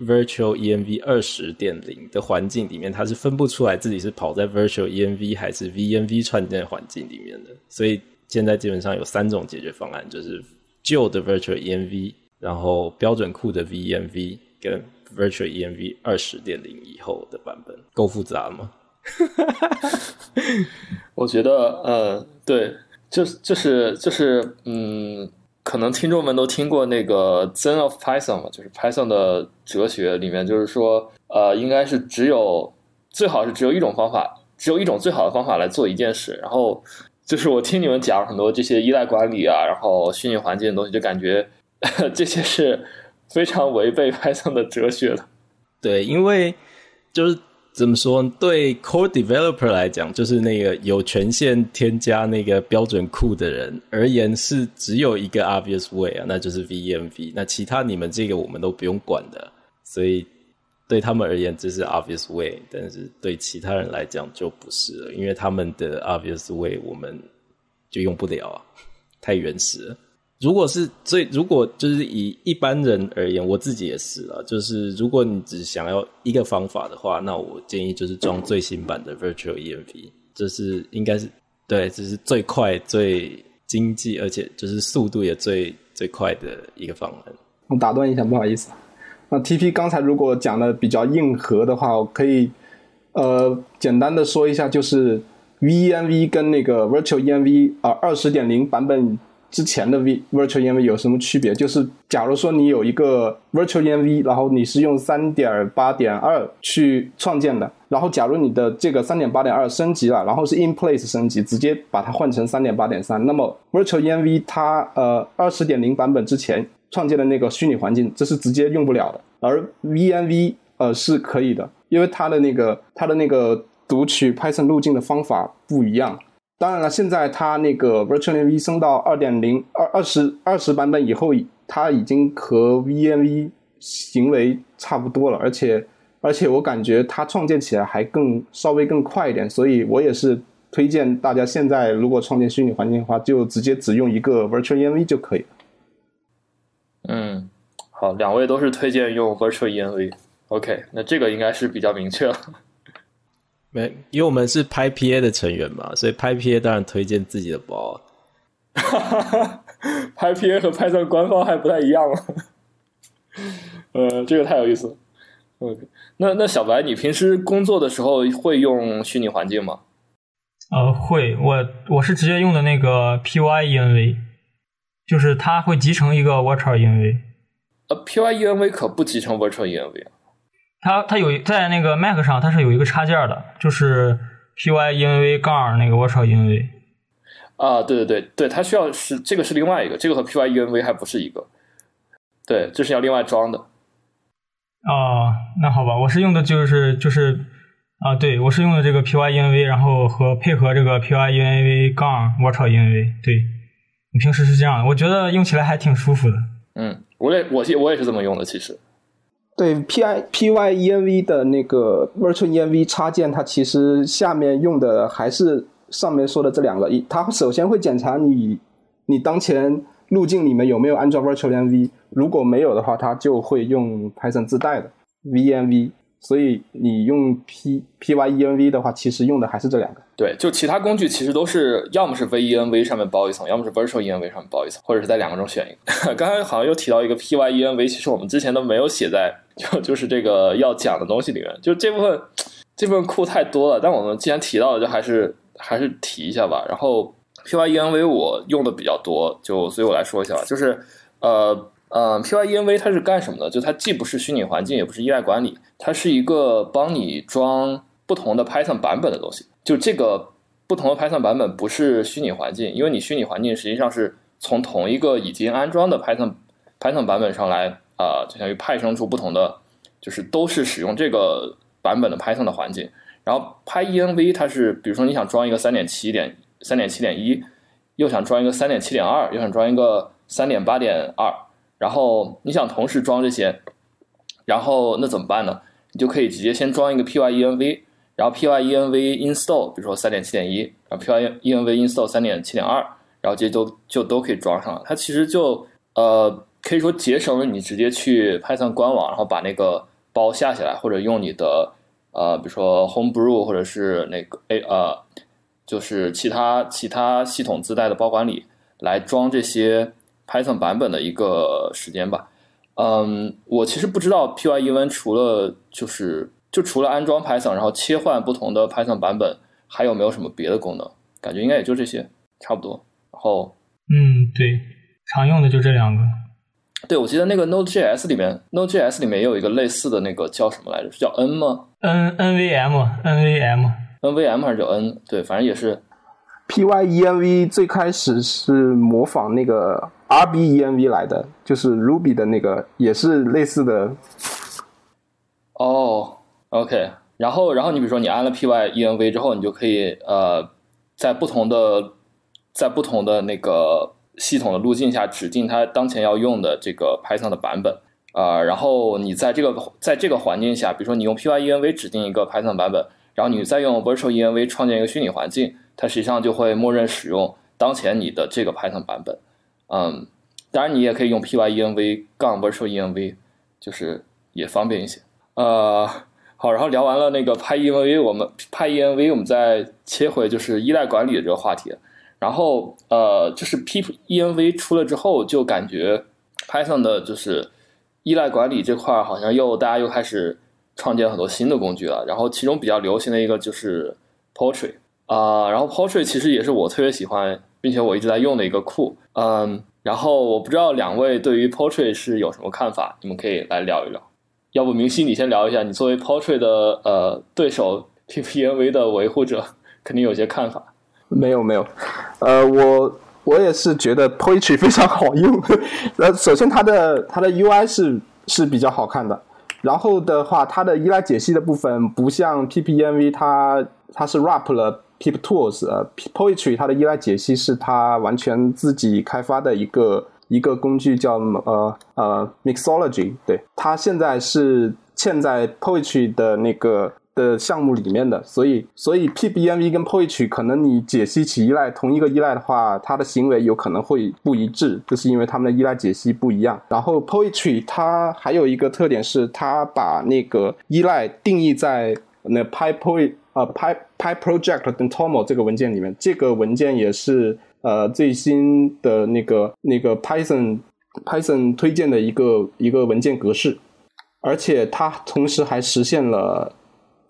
Speaker 3: Virtual Env 二十点零的环境里面，它是分不出来自己是跑在 Virtual Env 还是 Venv 串件环境里面的，所以。现在基本上有三种解决方案，就是旧的 Virtual Env，然后标准库的 Venv，跟 Virtual Env 二十点零以后的版本，够复杂吗？
Speaker 1: 我觉得，呃，对，就是就是就是，嗯，可能听众们都听过那个 Zen of Python 嘛，就是 Python 的哲学里面，就是说，呃，应该是只有最好是只有一种方法，只有一种最好的方法来做一件事，然后。就是我听你们讲很多这些依赖管理啊，然后虚拟环境的东西，就感觉 这些是非常违背 Python 的哲学的。
Speaker 3: 对，因为就是怎么说，对 Core Developer 来讲，就是那个有权限添加那个标准库的人而言，是只有一个 obvious way 啊，那就是 Venv。那其他你们这个我们都不用管的，所以。对他们而言，这是 obvious way，但是对其他人来讲就不是了，因为他们的 obvious way 我们就用不了啊，太原始了。如果是最，如果就是以一般人而言，我自己也是了，就是如果你只想要一个方法的话，那我建议就是装最新版的 Virtual Env，这是应该是对，这是最快、最经济，而且就是速度也最最快的一个方案。
Speaker 2: 我打断一下，不好意思。那 TP 刚才如果讲的比较硬核的话，我可以呃简单的说一下，就是 venv 跟那个 virtual env 啊二十点零版本之前的 v virtual env 有什么区别？就是假如说你有一个 virtual env，然后你是用三点八点二去创建的，然后假如你的这个三点八点二升级了，然后是 in place 升级，直接把它换成三点八点三，那么 virtual env 它呃二十点零版本之前创建的那个虚拟环境，这是直接用不了的，而 venv 呃是可以的，因为它的那个它的那个读取 Python 路径的方法不一样。当然了，现在它那个 Virtual Env 升到二点零二二十二十版本以后，它已经和 VNV 行为差不多了，而且而且我感觉它创建起来还更稍微更快一点，所以我也是推荐大家现在如果创建虚拟环境的话，就直接只用一个 Virtual Env 就可以了。
Speaker 1: 嗯，好，两位都是推荐用 Virtual Env。OK，那这个应该是比较明确了。
Speaker 3: 没，因为我们是拍 PA 的成员嘛，所以拍 PA 当然推荐自己的包。
Speaker 1: 拍 PA 和 Python 官方还不太一样吗？呃，这个太有意思了。OK，那那小白，你平时工作的时候会用虚拟环境吗？
Speaker 4: 呃，会，我我是直接用的那个 Pyenv，就是它会集成一个 Virtual Env。
Speaker 1: 呃，Pyenv 可不集成 Virtual Env 啊。
Speaker 4: 它它有在那个 Mac 上，它是有一个插件的，就是 Pyenv 杠那个 Virtual Env。
Speaker 1: 啊，对对对对，它需要是这个是另外一个，这个和 Pyenv 还不是一个。对，这是要另外装的。
Speaker 4: 哦，那好吧，我是用的就是就是啊，对我是用的这个 Pyenv，然后和配合这个 Pyenv 杠 Virtual Env。对，我平时是这样，我觉得用起来还挺舒服的。
Speaker 1: 嗯，我也我我也是这么用的，其实。
Speaker 2: 对 P I P Y E N V 的那个 Virtual E N V 插件，它其实下面用的还是上面说的这两个。一，它首先会检查你你当前路径里面有没有安装 Virtual E N V，如果没有的话，它就会用 Python 自带的 V N V。所以你用 P P Y E N V 的话，其实用的还是这两个。
Speaker 1: 对，就其他工具其实都是要么是 V E N V 上面包一层，要么是 Virtual E N V 上面包一层，或者是在两个中选一个。刚才好像又提到一个 P Y E N V，其实我们之前都没有写在就就是这个要讲的东西里面。就这部分这部分库太多了，但我们既然提到了，就还是还是提一下吧。然后 P Y E N V 我用的比较多，就所以我来说一下吧。就是呃。呃，Pyenv 它是干什么的？就它既不是虚拟环境，也不是依赖管理，它是一个帮你装不同的 Python 版本的东西。就这个不同的 Python 版本不是虚拟环境，因为你虚拟环境实际上是从同一个已经安装的 Python Python 版本上来啊，就相当于派生出不同的，就是都是使用这个版本的 Python 的环境。然后 Pyenv 它是，比如说你想装一个三点七点三点七点一，又想装一个三点七点二，又想装一个三点八点二。然后你想同时装这些，然后那怎么办呢？你就可以直接先装一个 Pyenv，然后 Pyenv install，比如说三点七点一，然后 Pyenv install 三点七点二，然后这些都就都可以装上了。它其实就呃可以说节省了你直接去 Python 官网，然后把那个包下下来，或者用你的呃比如说 Homebrew 或者是那个 A 呃就是其他其他系统自带的包管理来装这些。Python 版本的一个时间吧，嗯，我其实不知道 Pyenv 除了就是就除了安装 Python，然后切换不同的 Python 版本，还有没有什么别的功能？感觉应该也就这些，差不多。然后，
Speaker 4: 嗯，对，常用的就这两个。
Speaker 1: 对，我记得那个 Node.js 里面，Node.js 里面也有一个类似的那个叫什么来着？是叫 N 吗
Speaker 4: ？N NVM，NVM，NVM
Speaker 1: 还是叫 N？对，反正也是。
Speaker 2: Pyenv 最开始是模仿那个 RBenv 来的，就是 Ruby 的那个，也是类似的。
Speaker 1: 哦，OK，然后，然后你比如说你安了 Pyenv 之后，你就可以呃，在不同的在不同的那个系统的路径下指定它当前要用的这个 Python 的版本啊，然后你在这个在这个环境下，比如说你用 Pyenv 指定一个 Python 版本，然后你再用 Virtual Env 创建一个虚拟环境。它实际上就会默认使用当前你的这个 Python 版本，嗯，当然你也可以用 Pyenv 杠 Virtual Env，就是也方便一些。呃，好，然后聊完了那个 Pyenv，我们 Pyenv，我们再切回就是依赖管理的这个话题。然后呃，就是 Pyenv 出了之后，就感觉 Python 的就是依赖管理这块好像又大家又开始创建很多新的工具了。然后其中比较流行的一个就是 Poetry。啊、然后 Portrait 其实也是我特别喜欢，并且我一直在用的一个库。嗯，然后我不知道两位对于 Portrait 是有什么看法，你们可以来聊一聊。要不明熙你先聊一下，你作为 Portrait 的呃对手 PPNV 的维护者，肯定有些看法。
Speaker 2: 没有没有，呃，我我也是觉得 Poetry 非常好用。呃，首先它的它的 UI 是是比较好看的，然后的话，它的依赖解析的部分不像 PPMV，它它是 wrap 了 Pip Tools，呃，Poetry 它的依赖解析是它完全自己开发的一个一个工具叫呃呃 Mixology，对，它现在是嵌在 Poetry 的那个的项目里面的，所以所以 PBNV 跟 Poetry 可能你解析起依赖同一个依赖的话，它的行为有可能会不一致，就是因为它们的依赖解析不一样。然后 Poetry 它还有一个特点是，它把那个依赖定义在那 PyPoet 呃 Py PyProject 跟 Toml 这个文件里面，这个文件也是呃最新的那个那个 Python Python 推荐的一个一个文件格式，而且它同时还实现了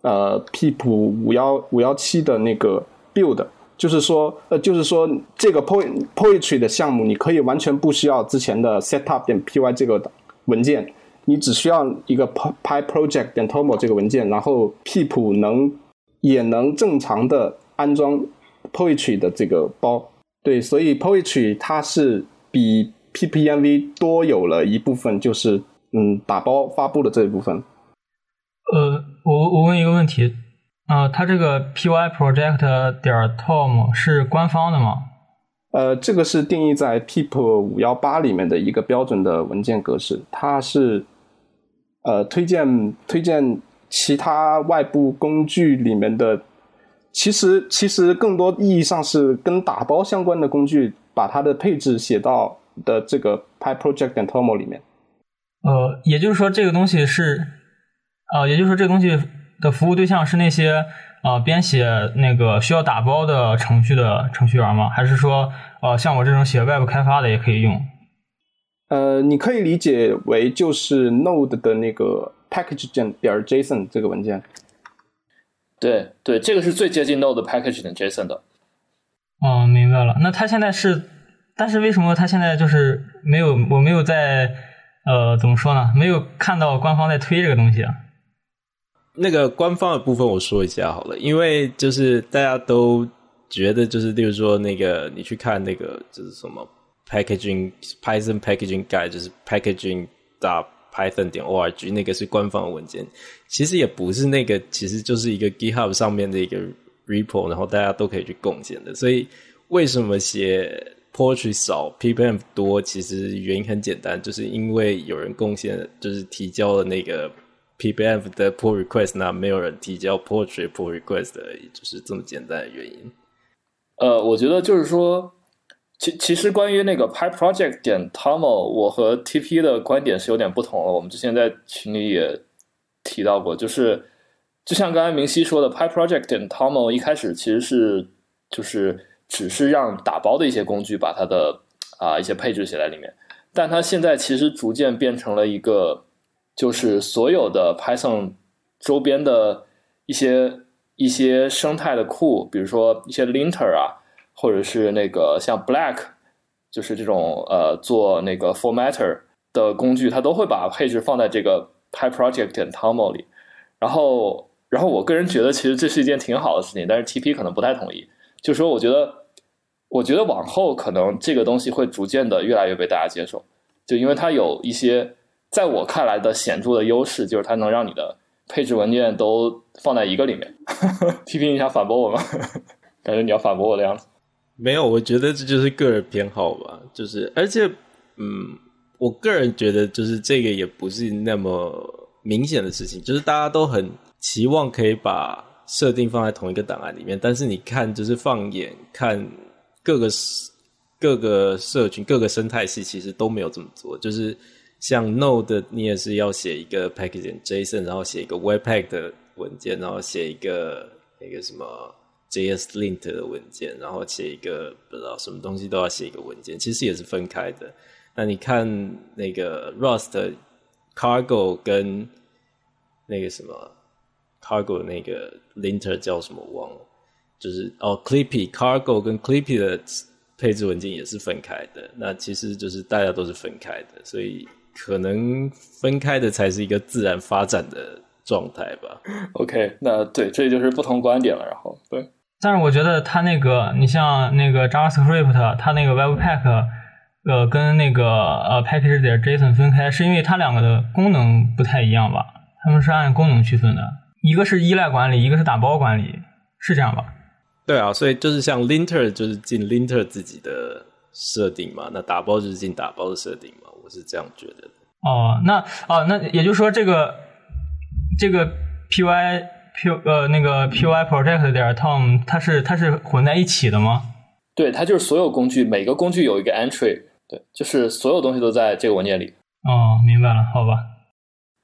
Speaker 2: 呃 Pip 五幺五幺七的那个 build，就是说呃就是说这个 Po Poetry 的项目，你可以完全不需要之前的 setup 点 py 这个文件，你只需要一个 Py Project 点 Toml 这个文件，然后 Pip 能也能正常的安装 Poetry 的这个包。对，所以 Poetry 它是比 ppmv 多有了一部分，就是嗯打包发布的这一部分。
Speaker 4: 呃，我我问一个问题，呃，它这个 py project 点 tom 是官方的吗？
Speaker 2: 呃，这个是定义在 Pip 五幺八里面的一个标准的文件格式，它是呃推荐推荐其他外部工具里面的，其实其实更多意义上是跟打包相关的工具，把它的配置写到的这个 PyProject 点 Toml 里面。
Speaker 4: 呃，也就是说这个东西是，呃，也就是说这东西的服务对象是那些呃编写那个需要打包的程序的程序员吗？还是说呃像我这种写 Web 开发的也可以用？
Speaker 2: 呃，你可以理解为就是 Node 的那个 package 点 JSON 这个文件。
Speaker 1: 对对，这个是最接近 Node package 点 JSON 的。
Speaker 4: 哦，明白了。那它现在是，但是为什么它现在就是没有？我没有在呃怎么说呢？没有看到官方在推这个东西啊。
Speaker 3: 那个官方的部分我说一下好了，因为就是大家都觉得就是，例如说那个你去看那个就是什么 packaging Python packaging guide，就是 packaging 打 Python 点 org 那个是官方文件，其实也不是那个，其实就是一个 GitHub 上面的一个 repo，然后大家都可以去贡献的。所以为什么写 Poetry 少 PPM 多？其实原因很简单，就是因为有人贡献，就是提交了那个。PBF 的 pull request，那没有人提交 Poetry pull request 而已，就是这么简单的原因。
Speaker 1: 呃，我觉得就是说，其其实关于那个 Py Project 点 Toml，我和 TP 的观点是有点不同了。我们之前在群里也提到过，就是就像刚才明熙说的，Py Project 点 Toml 一开始其实是就是只是让打包的一些工具把它的啊一些配置写在里面，但它现在其实逐渐变成了一个。就是所有的 Python 周边的一些一些生态的库，比如说一些 linter 啊，或者是那个像 Black，就是这种呃做那个 formatter 的工具，它都会把配置放在这个 PyProject 点 Toml 里。然后，然后我个人觉得其实这是一件挺好的事情，但是 TP 可能不太同意。就说我觉得，我觉得往后可能这个东西会逐渐的越来越被大家接受，就因为它有一些。在我看来的显著的优势就是它能让你的配置文件都放在一个里面。批评一下反驳我吗？感觉你要反驳我的样子。
Speaker 3: 没有，我觉得这就是个人偏好吧。就是，而且，嗯，我个人觉得就是这个也不是那么明显的事情。就是大家都很期望可以把设定放在同一个档案里面，但是你看，就是放眼看各个各个社群、各个生态系，其实都没有这么做。就是。像 Node，你也是要写一个 package JSON，然后写一个 Webpack 的文件，然后写一个那个什么 JSLint 的文件，然后写一个不知道什么东西都要写一个文件，其实也是分开的。那你看那个 Rust Cargo 跟那个什么 Cargo 那个 linter 叫什么忘了？就是哦，Clippy Cargo 跟 Clippy 的配置文件也是分开的。那其实就是大家都是分开的，所以可能分开的才是一个自然发展的状态吧。
Speaker 1: OK，那对，这就是不同观点了。然后对，
Speaker 4: 但是我觉得它那个，你像那个 JavaScript，它那个 Webpack，呃，跟那个呃 package 点 JSON 分开，是因为它两个的功能不太一样吧？他们是按功能区分的，一个是依赖管理，一个是打包管理，是这样吧？
Speaker 3: 对啊，所以就是像 linter 就是进 linter 自己的设定嘛，那打包就是进打包的设定嘛，我是这样觉得的。
Speaker 4: 哦，那哦，那也就是说，这个这个 py p 呃那个 py project 点 tom 它是它是混在一起的吗？
Speaker 1: 对，它就是所有工具，每个工具有一个 entry，对，就是所有东西都在这个文件里。
Speaker 4: 哦，明白了，好吧。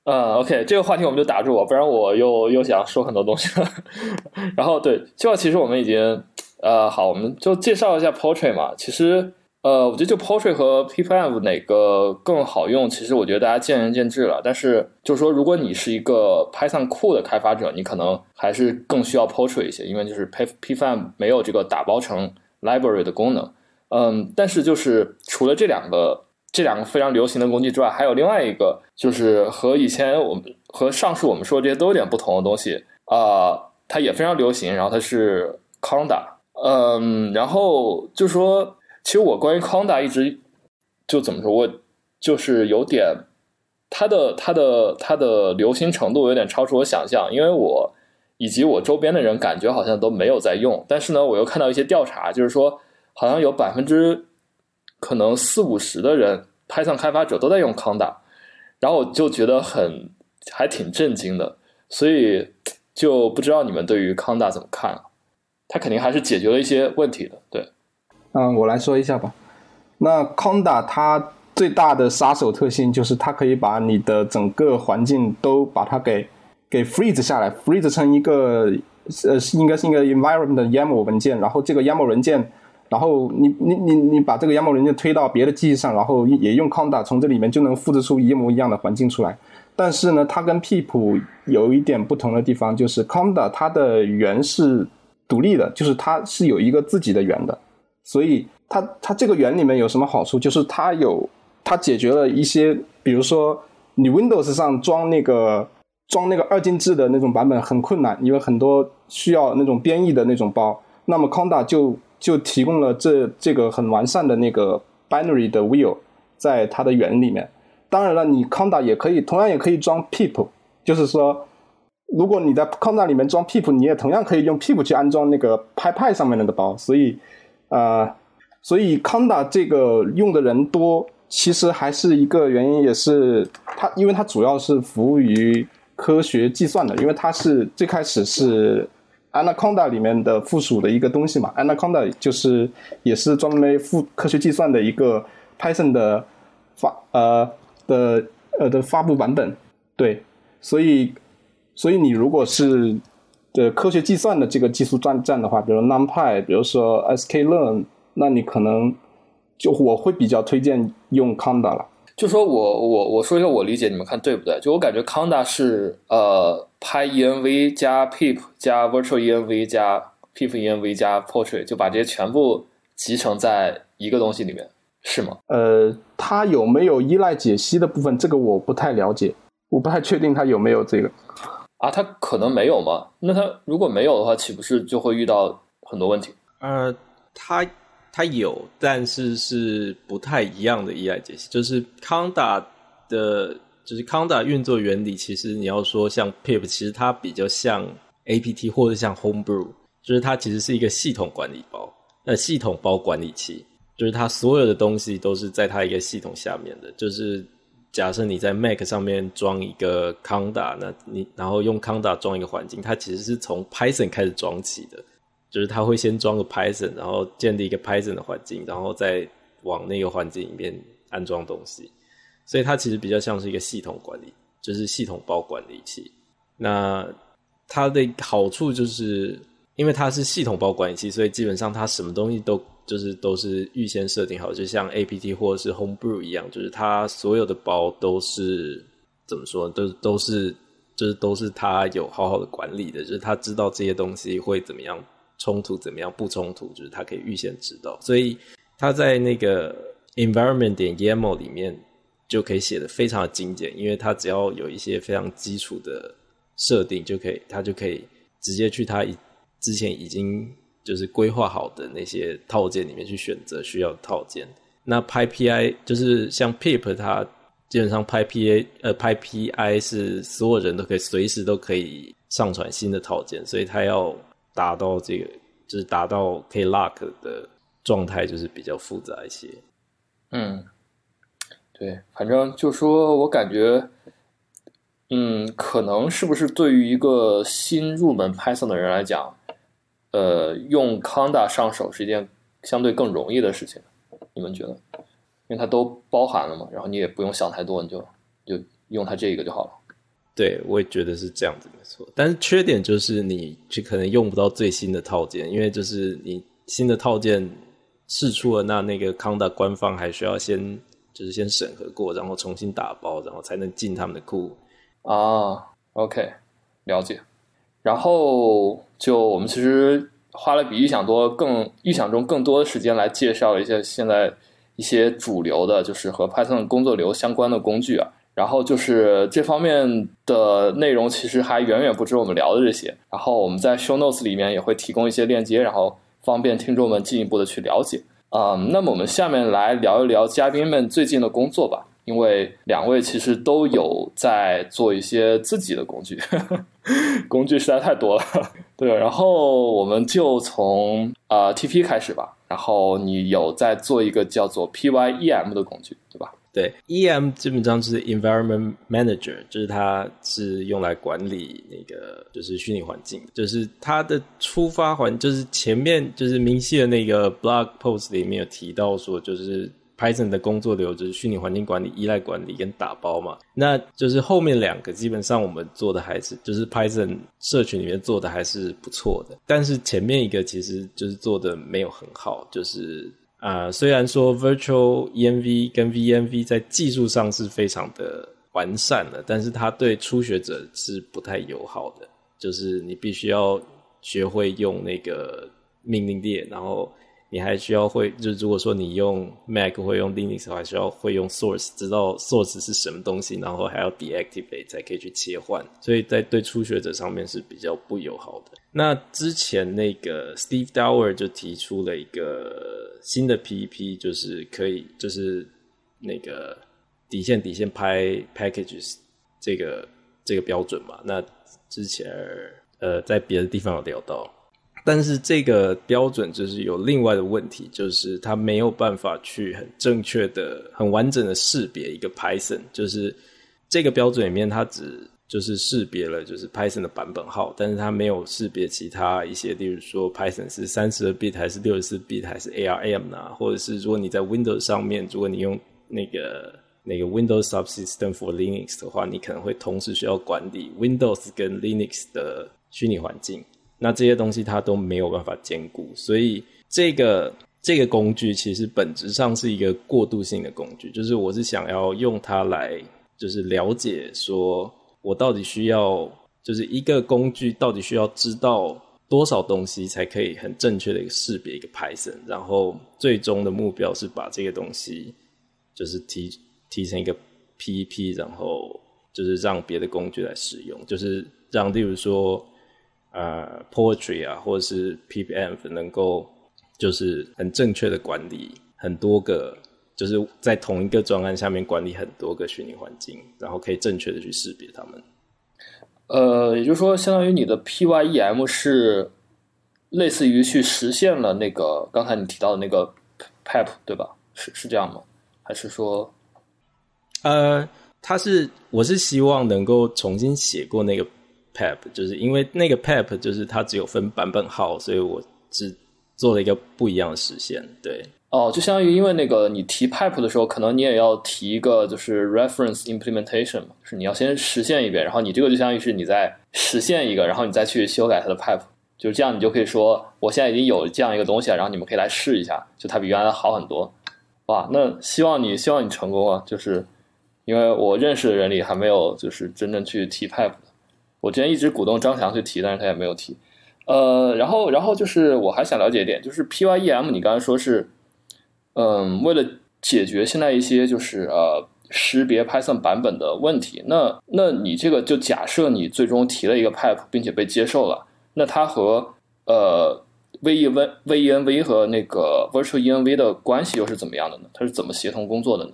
Speaker 1: 呃，OK，这个话题我们就打住我，不然我又又想说很多东西了。然后对，这个其实我们已经呃好，我们就介绍一下 Portrait 嘛。其实呃，我觉得就 Portrait 和 PPM 哪个更好用，其实我觉得大家见仁见智了。但是就是说，如果你是一个 Python 库的开发者，你可能还是更需要 Portrait 一些，因为就是 P PPM 没有这个打包成 library 的功能。嗯，但是就是除了这两个。这两个非常流行的工具之外，还有另外一个，就是和以前我们和上述我们说这些都有点不同的东西啊、它也非常流行。然后它是 Conda，嗯，然后就说，其实我关于 Conda 一直就怎么说，我就是有点它的它的它的流行程度有点超出我想象，因为我以及我周边的人感觉好像都没有在用，但是呢，我又看到一些调查，就是说好像有百分之。可能四五十的人，Python 开发者都在用 Conda，然后我就觉得很还挺震惊的，所以就不知道你们对于 Conda 怎么看啊？它肯定还是解决了一些问题的，对。
Speaker 2: 嗯，我来说一下吧。那 Conda 它最大的杀手特性就是它可以把你的整个环境都把它给给 freeze 下来，freeze 成一个呃应该是一个 environment YAML 文件，然后这个 YAML 文件。然后你你你你把这个 YAML 文件推到别的机器上，然后也用 Conda 从这里面就能复制出一模一样的环境出来。但是呢，它跟 Pip 有一点不同的地方，就是 Conda 它的源是独立的，就是它是有一个自己的源的。所以它它这个源里面有什么好处？就是它有它解决了一些，比如说你 Windows 上装那个装那个二进制的那种版本很困难，因为很多需要那种编译的那种包。那么 Conda 就就提供了这这个很完善的那个 binary 的 wheel 在它的源里面。当然了，你 Conda 也可以，同样也可以装 pip，就是说，如果你在 Conda 里面装 pip，你也同样可以用 pip 去安装那个 PyPy 上面的包。所以，呃，所以 Conda 这个用的人多，其实还是一个原因，也是它，因为它主要是服务于科学计算的，因为它是最开始是。Anaconda 里面的附属的一个东西嘛，Anaconda 就是也是专门附科学计算的一个 Python 的发呃的呃的发布版本，对，所以所以你如果是的科学计算的这个技术站站的话，比如 NumPy，比如说 sklearn，那你可能就我会比较推荐用 Conda 了。
Speaker 1: 就说我我我说一下我理解，你们看对不对？就我感觉 Conda 是呃 PyEnv 加 pip 加 virtual env 加 pip env 加 portrait，就把这些全部集成在一个东西里面，是吗？
Speaker 2: 呃，它有没有依赖解析的部分？这个我不太了解，我不太确定它有没有这个。
Speaker 1: 啊，它可能没有吗？那它如果没有的话，岂不是就会遇到很多问题？
Speaker 3: 呃，它它有，但是是不太一样的依赖解析。就是康达的，就是康达运作原理，其实你要说像 pip，其实它比较像 apt 或者像 homebrew，就是它其实是一个系统管理包，呃，系统包管理器，就是它所有的东西都是在它一个系统下面的。就是假设你在 Mac 上面装一个 Conda，，那你然后用 Conda 装一个环境，它其实是从 Python 开始装起的。就是它会先装个 Python，然后建立一个 Python 的环境，然后再往那个环境里面安装东西，所以它其实比较像是一个系统管理，就是系统包管理器。那它的好处就是，因为它是系统包管理器，所以基本上它什么东西都就是都是预先设定好，就像 apt 或者是 homebrew 一样，就是它所有的包都是怎么说，都都是就是都是它有好好的管理的，就是它知道这些东西会怎么样。冲突怎么样不冲突，就是它可以预先知道，所以它在那个 environment 点 YAML 里面就可以写的非常的精简，因为它只要有一些非常基础的设定就可以，它就可以直接去它之前已经就是规划好的那些套件里面去选择需要套件。那 PyPI 就是像 Pip 它。基本上拍 P A 呃拍 P I 是所有人都可以随时都可以上传新的套件，所以它要达到这个就是达到可以 lock 的状态，就是比较复杂一些。
Speaker 1: 嗯，对，反正就说我感觉，嗯，可能是不是对于一个新入门 Python 的人来讲，呃，用 Conda 上手是一件相对更容易的事情，你们觉得？因为它都包含了嘛，然后你也不用想太多，你就就用它这个就好了。
Speaker 3: 对，我也觉得是这样子，没错。但是缺点就是你就可能用不到最新的套件，因为就是你新的套件试出了，那那个康达官方还需要先就是先审核过，然后重新打包，然后才能进他们的库
Speaker 1: 啊。OK，了解。然后就我们其实花了比预想多更预想中更多的时间来介绍一下现在。一些主流的，就是和 Python 工作流相关的工具啊，然后就是这方面的内容，其实还远远不止我们聊的这些。然后我们在 Show Notes 里面也会提供一些链接，然后方便听众们进一步的去了解。嗯，那么我们下面来聊一聊嘉宾们最近的工作吧，因为两位其实都有在做一些自己的工具，工具实在太多了。对，然后我们就从呃 TP 开始吧。然后你有在做一个叫做 Pyem 的工具，对吧？
Speaker 3: 对，Em 基本上是 Environment Manager，就是它是用来管理那个就是虚拟环境，就是它的出发环，就是前面就是明细的那个 Blog Post 里面有提到说，就是。Python 的工作流就是虚拟环境管理、依赖管理跟打包嘛，那就是后面两个基本上我们做的还是就是 Python 社群里面做的还是不错的，但是前面一个其实就是做的没有很好，就是啊，虽然说 Virtual Env 跟 VNV 在技术上是非常的完善了，但是它对初学者是不太友好的，就是你必须要学会用那个命令列，然后。你还需要会，就如果说你用 Mac 或用 Linux 的话，需要会用 Source，知道 Source 是什么东西，然后还要 deactivate 才可以去切换，所以在对初学者上面是比较不友好的。那之前那个 Steve Dower 就提出了一个新的 PEP，就是可以就是那个底线底线拍 packages 这个这个标准嘛。那之前呃在别的地方有聊到。但是这个标准就是有另外的问题，就是它没有办法去很正确的、很完整的识别一个 Python。就是这个标准里面，它只就是识别了就是 Python 的版本号，但是它没有识别其他一些，例如说 Python 是三十二 bit 还是六十四 bit 还是 ARM 啊，或者是如果你在 Windows 上面，如果你用那个那个 Windows Subsystem for Linux 的话，你可能会同时需要管理 Windows 跟 Linux 的虚拟环境。那这些东西它都没有办法兼顾，所以这个这个工具其实本质上是一个过渡性的工具，就是我是想要用它来，就是了解说我到底需要，就是一个工具到底需要知道多少东西才可以很正确的一个识别一个 Python，然后最终的目标是把这个东西就是提提成一个 PEP，然后就是让别的工具来使用，就是让例如说。呃，Poetry 啊，或者是 PPM 能够就是很正确的管理很多个，就是在同一个专案下面管理很多个虚拟环境，然后可以正确的去识别它们。
Speaker 1: 呃，也就是说，相当于你的 Pyem 是类似于去实现了那个刚才你提到的那个 Pep 对吧？是是这样吗？还是说，
Speaker 3: 呃，它是我是希望能够重新写过那个。Pep 就是因为那个 Pep 就是它只有分版本号，所以我只做了一个不一样的实现。对，
Speaker 1: 哦，就相当于因为那个你提 Pep 的时候，可能你也要提一个就是 reference implementation 嘛，是你要先实现一遍，然后你这个就相当于是你在实现一个，然后你再去修改它的 Pep，就是这样，你就可以说我现在已经有这样一个东西了，然后你们可以来试一下，就它比原来好很多。哇，那希望你希望你成功啊！就是因为我认识的人里还没有就是真正去提 Pep。我之前一直鼓动张翔去提，但是他也没有提。呃，然后然后就是我还想了解一点，就是 Pyem，你刚才说是，嗯，为了解决现在一些就是呃识别 Python 版本的问题，那那你这个就假设你最终提了一个 pipe 并且被接受了，那它和呃 V E V venv 和那个 virtual env 的关系又是怎么样的呢？它是怎么协同工作的呢？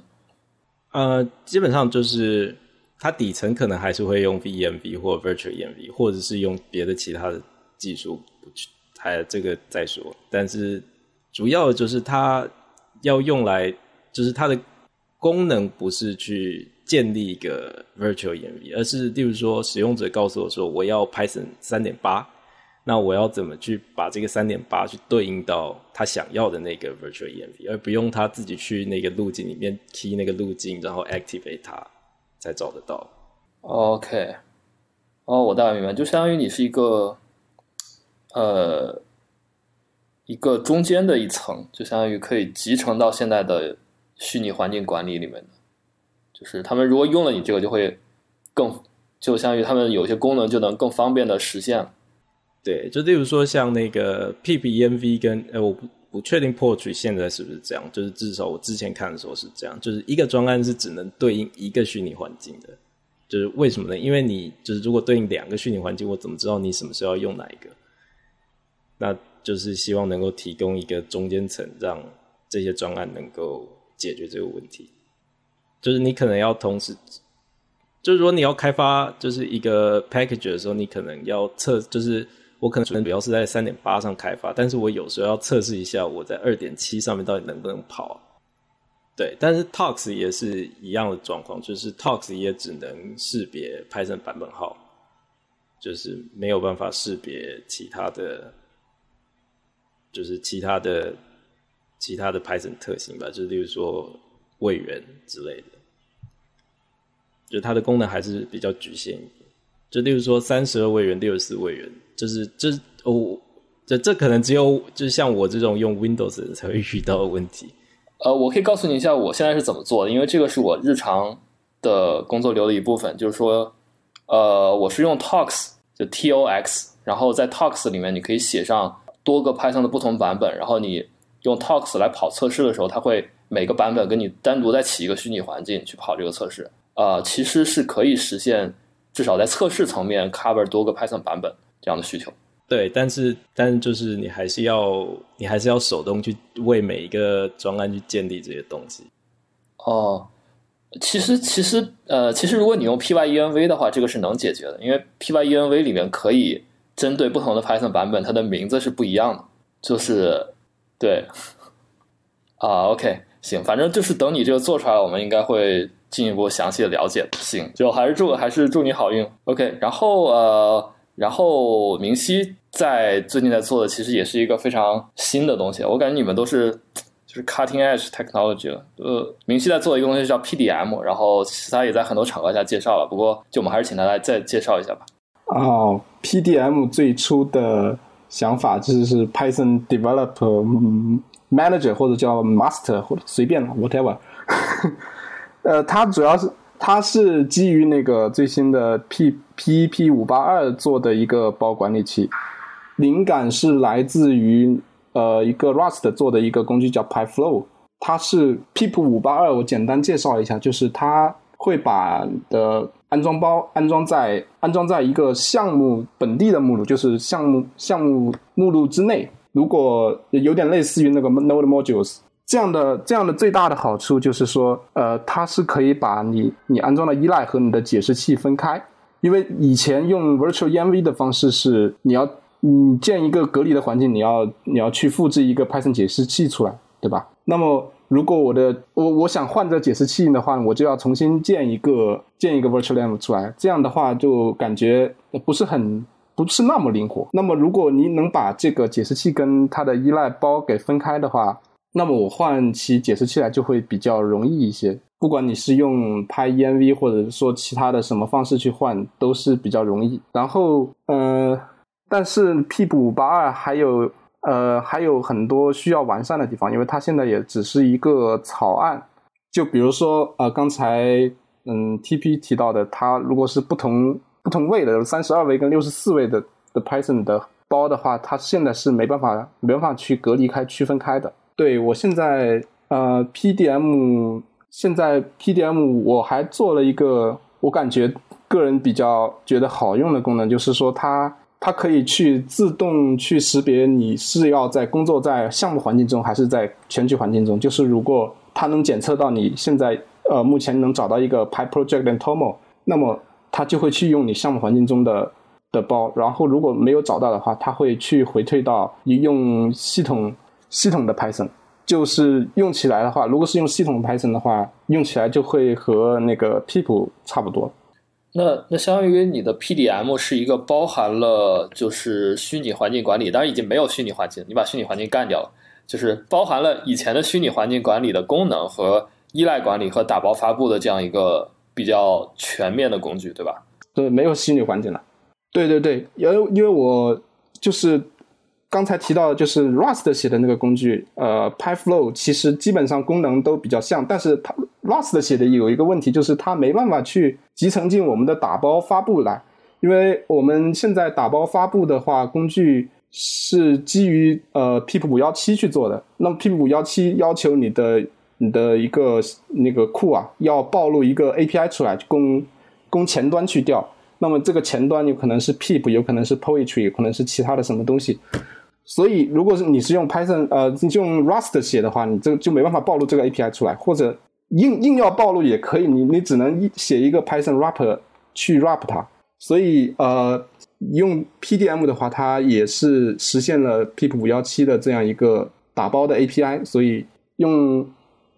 Speaker 3: 呃，基本上就是它底层可能还是会用 venv 或 virtual EMV，或者是用别的其他的。技术不去，还这个再说。但是主要就是它要用来，就是它的功能不是去建立一个 virtual EMV，而是例如说使用者告诉我说我要 Python 三点八，那我要怎么去把这个三点八去对应到他想要的那个 virtual EMV，而不用他自己去那个路径里面 key 那个路径，然后 activate 它才找得到。
Speaker 1: OK，哦，我大概明白，就相当于你是一个。呃，一个中间的一层，就相当于可以集成到现在的虚拟环境管理里面的，就是他们如果用了你这个，就会更就相当于他们有些功能就能更方便的实现。
Speaker 3: 对，就例如说像那个 PPEnv 跟呃，我不不确定 Poetry 现在是不是这样，就是至少我之前看的时候是这样，就是一个专案是只能对应一个虚拟环境的，就是为什么呢？因为你就是如果对应两个虚拟环境，我怎么知道你什么时候要用哪一个？那就是希望能够提供一个中间层，让这些专案能够解决这个问题。就是你可能要同时，就是说你要开发就是一个 package 的时候，你可能要测，就是我可能主要是在三点八上开发，但是我有时候要测试一下我在二点七上面到底能不能跑。对，但是 Talks 也是一样的状况，就是 Talks 也只能识别 Python 版本号，就是没有办法识别其他的。就是其他的其他的 Python 特性吧，就例如说位元之类的，就它的功能还是比较局限。就例如说三十二位元、六十四位元，就是这哦，这这可能只有就像我这种用 Windows 才会遇到的问题。
Speaker 1: 呃，我可以告诉你一下我现在是怎么做的，因为这个是我日常的工作流的一部分。就是说，呃，我是用 Tox，就 T O X，然后在 Tox 里面你可以写上。多个 Python 的不同版本，然后你用 Talks 来跑测试的时候，它会每个版本跟你单独再起一个虚拟环境去跑这个测试。呃，其实是可以实现至少在测试层面 cover 多个 Python 版本这样的需求。
Speaker 3: 对，但是但就是你还是要你还是要手动去为每一个专案去建立这些东西。
Speaker 1: 哦，其实其实呃，其实如果你用 Pyenv 的话，这个是能解决的，因为 Pyenv 里面可以。针对不同的 Python 版本，它的名字是不一样的，就是对啊，OK，行，反正就是等你这个做出来，我们应该会进一步详细的了解。行，就还是祝还是祝你好运，OK。然后呃，然后明熙在最近在做的其实也是一个非常新的东西，我感觉你们都是就是 cutting edge technology 了。呃，明熙在做的一个东西叫 PDM，然后其他也在很多场合下介绍了，不过就我们还是请他来再介绍一下吧。
Speaker 2: 哦，PDM 最初的想法就是 Python Developer Manager 或者叫 Master 或者随便了 whatever。呃，它主要是它是基于那个最新的 P P P 五八二做的一个包管理器，灵感是来自于呃一个 Rust 做的一个工具叫 PyFlow，它是 PEP 五八二，我简单介绍一下，就是它会把的。安装包安装在安装在一个项目本地的目录，就是项目项目目录之内。如果有点类似于那个 Node Modules 这样的，这样的最大的好处就是说，呃，它是可以把你你安装的依赖和你的解释器分开。因为以前用 Virtual Env 的方式是，你要你建一个隔离的环境，你要你要去复制一个 Python 解释器出来，对吧？那么如果我的我我想换这解释器的话，我就要重新建一个建一个 virtual env 出来，这样的话就感觉不是很不是那么灵活。那么如果你能把这个解释器跟它的依赖包给分开的话，那么我换起解释器来就会比较容易一些。不管你是用 Pyenv 或者说其他的什么方式去换，都是比较容易。然后呃，但是 P 五八二还有。呃，还有很多需要完善的地方，因为它现在也只是一个草案。就比如说，呃，刚才嗯，TP 提到的，它如果是不同不同位的三十二位跟六十四位的的 Python 的包的话，它现在是没办法没办法去隔离开、区分开的。对我现在呃 PDM 现在 PDM 我还做了一个，我感觉个人比较觉得好用的功能，就是说它它可以去自动去识别你是要在工作在项目环境中还是在全局环境中。就是如果它能检测到你现在呃目前能找到一个 py project and Tomo，那么它就会去用你项目环境中的的包。然后如果没有找到的话，它会去回退到你用系统系统的 Python。就是用起来的话，如果是用系统 Python 的话，用起来就会和那个 Pip 差不多。
Speaker 1: 那那相当于你的 PDM 是一个包含了就是虚拟环境管理，当然已经没有虚拟环境，你把虚拟环境干掉了，就是包含了以前的虚拟环境管理的功能和依赖管理和打包发布的这样一个比较全面的工具，对吧？
Speaker 2: 对，没有虚拟环境了。对对对，因为因为我就是。刚才提到就是 Rust 写的那个工具，呃，PyFlow 其实基本上功能都比较像，但是它 Rust 写的有一个问题，就是它没办法去集成进我们的打包发布来，因为我们现在打包发布的话，工具是基于呃 Pip 五幺七去做的，那么 Pip 五幺七要求你的你的一个那个库啊，要暴露一个 API 出来，供供前端去调，那么这个前端有可能是 Pip，有可能是 Poetry，有可能是其他的什么东西。所以，如果是你是用 Python，呃，你就用 Rust 写的话，你这个就没办法暴露这个 API 出来，或者硬硬要暴露也可以，你你只能写一个 Python wrapper 去 wrap 它。所以，呃，用 PDM 的话，它也是实现了 Pip 五幺七的这样一个打包的 API，所以用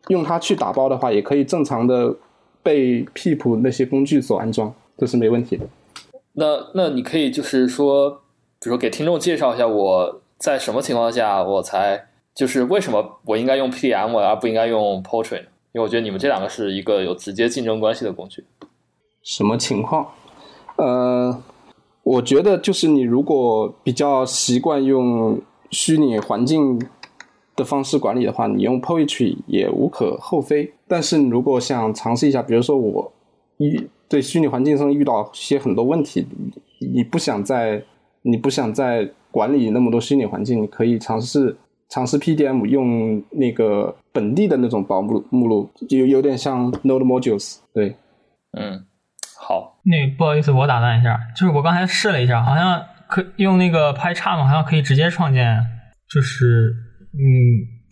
Speaker 2: 用它去打包的话，也可以正常的被 Pip 那些工具所安装，这是没问题的。
Speaker 1: 那那你可以就是说，比如说给听众介绍一下我。在什么情况下我才就是为什么我应该用 P M 而不应该用 Portrait 呢？因为我觉得你们这两个是一个有直接竞争关系的工具。
Speaker 2: 什么情况？呃，我觉得就是你如果比较习惯用虚拟环境的方式管理的话，你用 Poetry 也无可厚非。但是你如果想尝试一下，比如说我一对虚拟环境上遇到些很多问题，你不想在你不想在管理那么多虚拟环境，你可以尝试尝试 PDM 用那个本地的那种保目目录，有有点像 Node Modules。对，
Speaker 1: 嗯，好。
Speaker 4: 那不好意思，我打断一下，就是我刚才试了一下，好像可用那个 PyCharm，好像可以直接创建，就是嗯，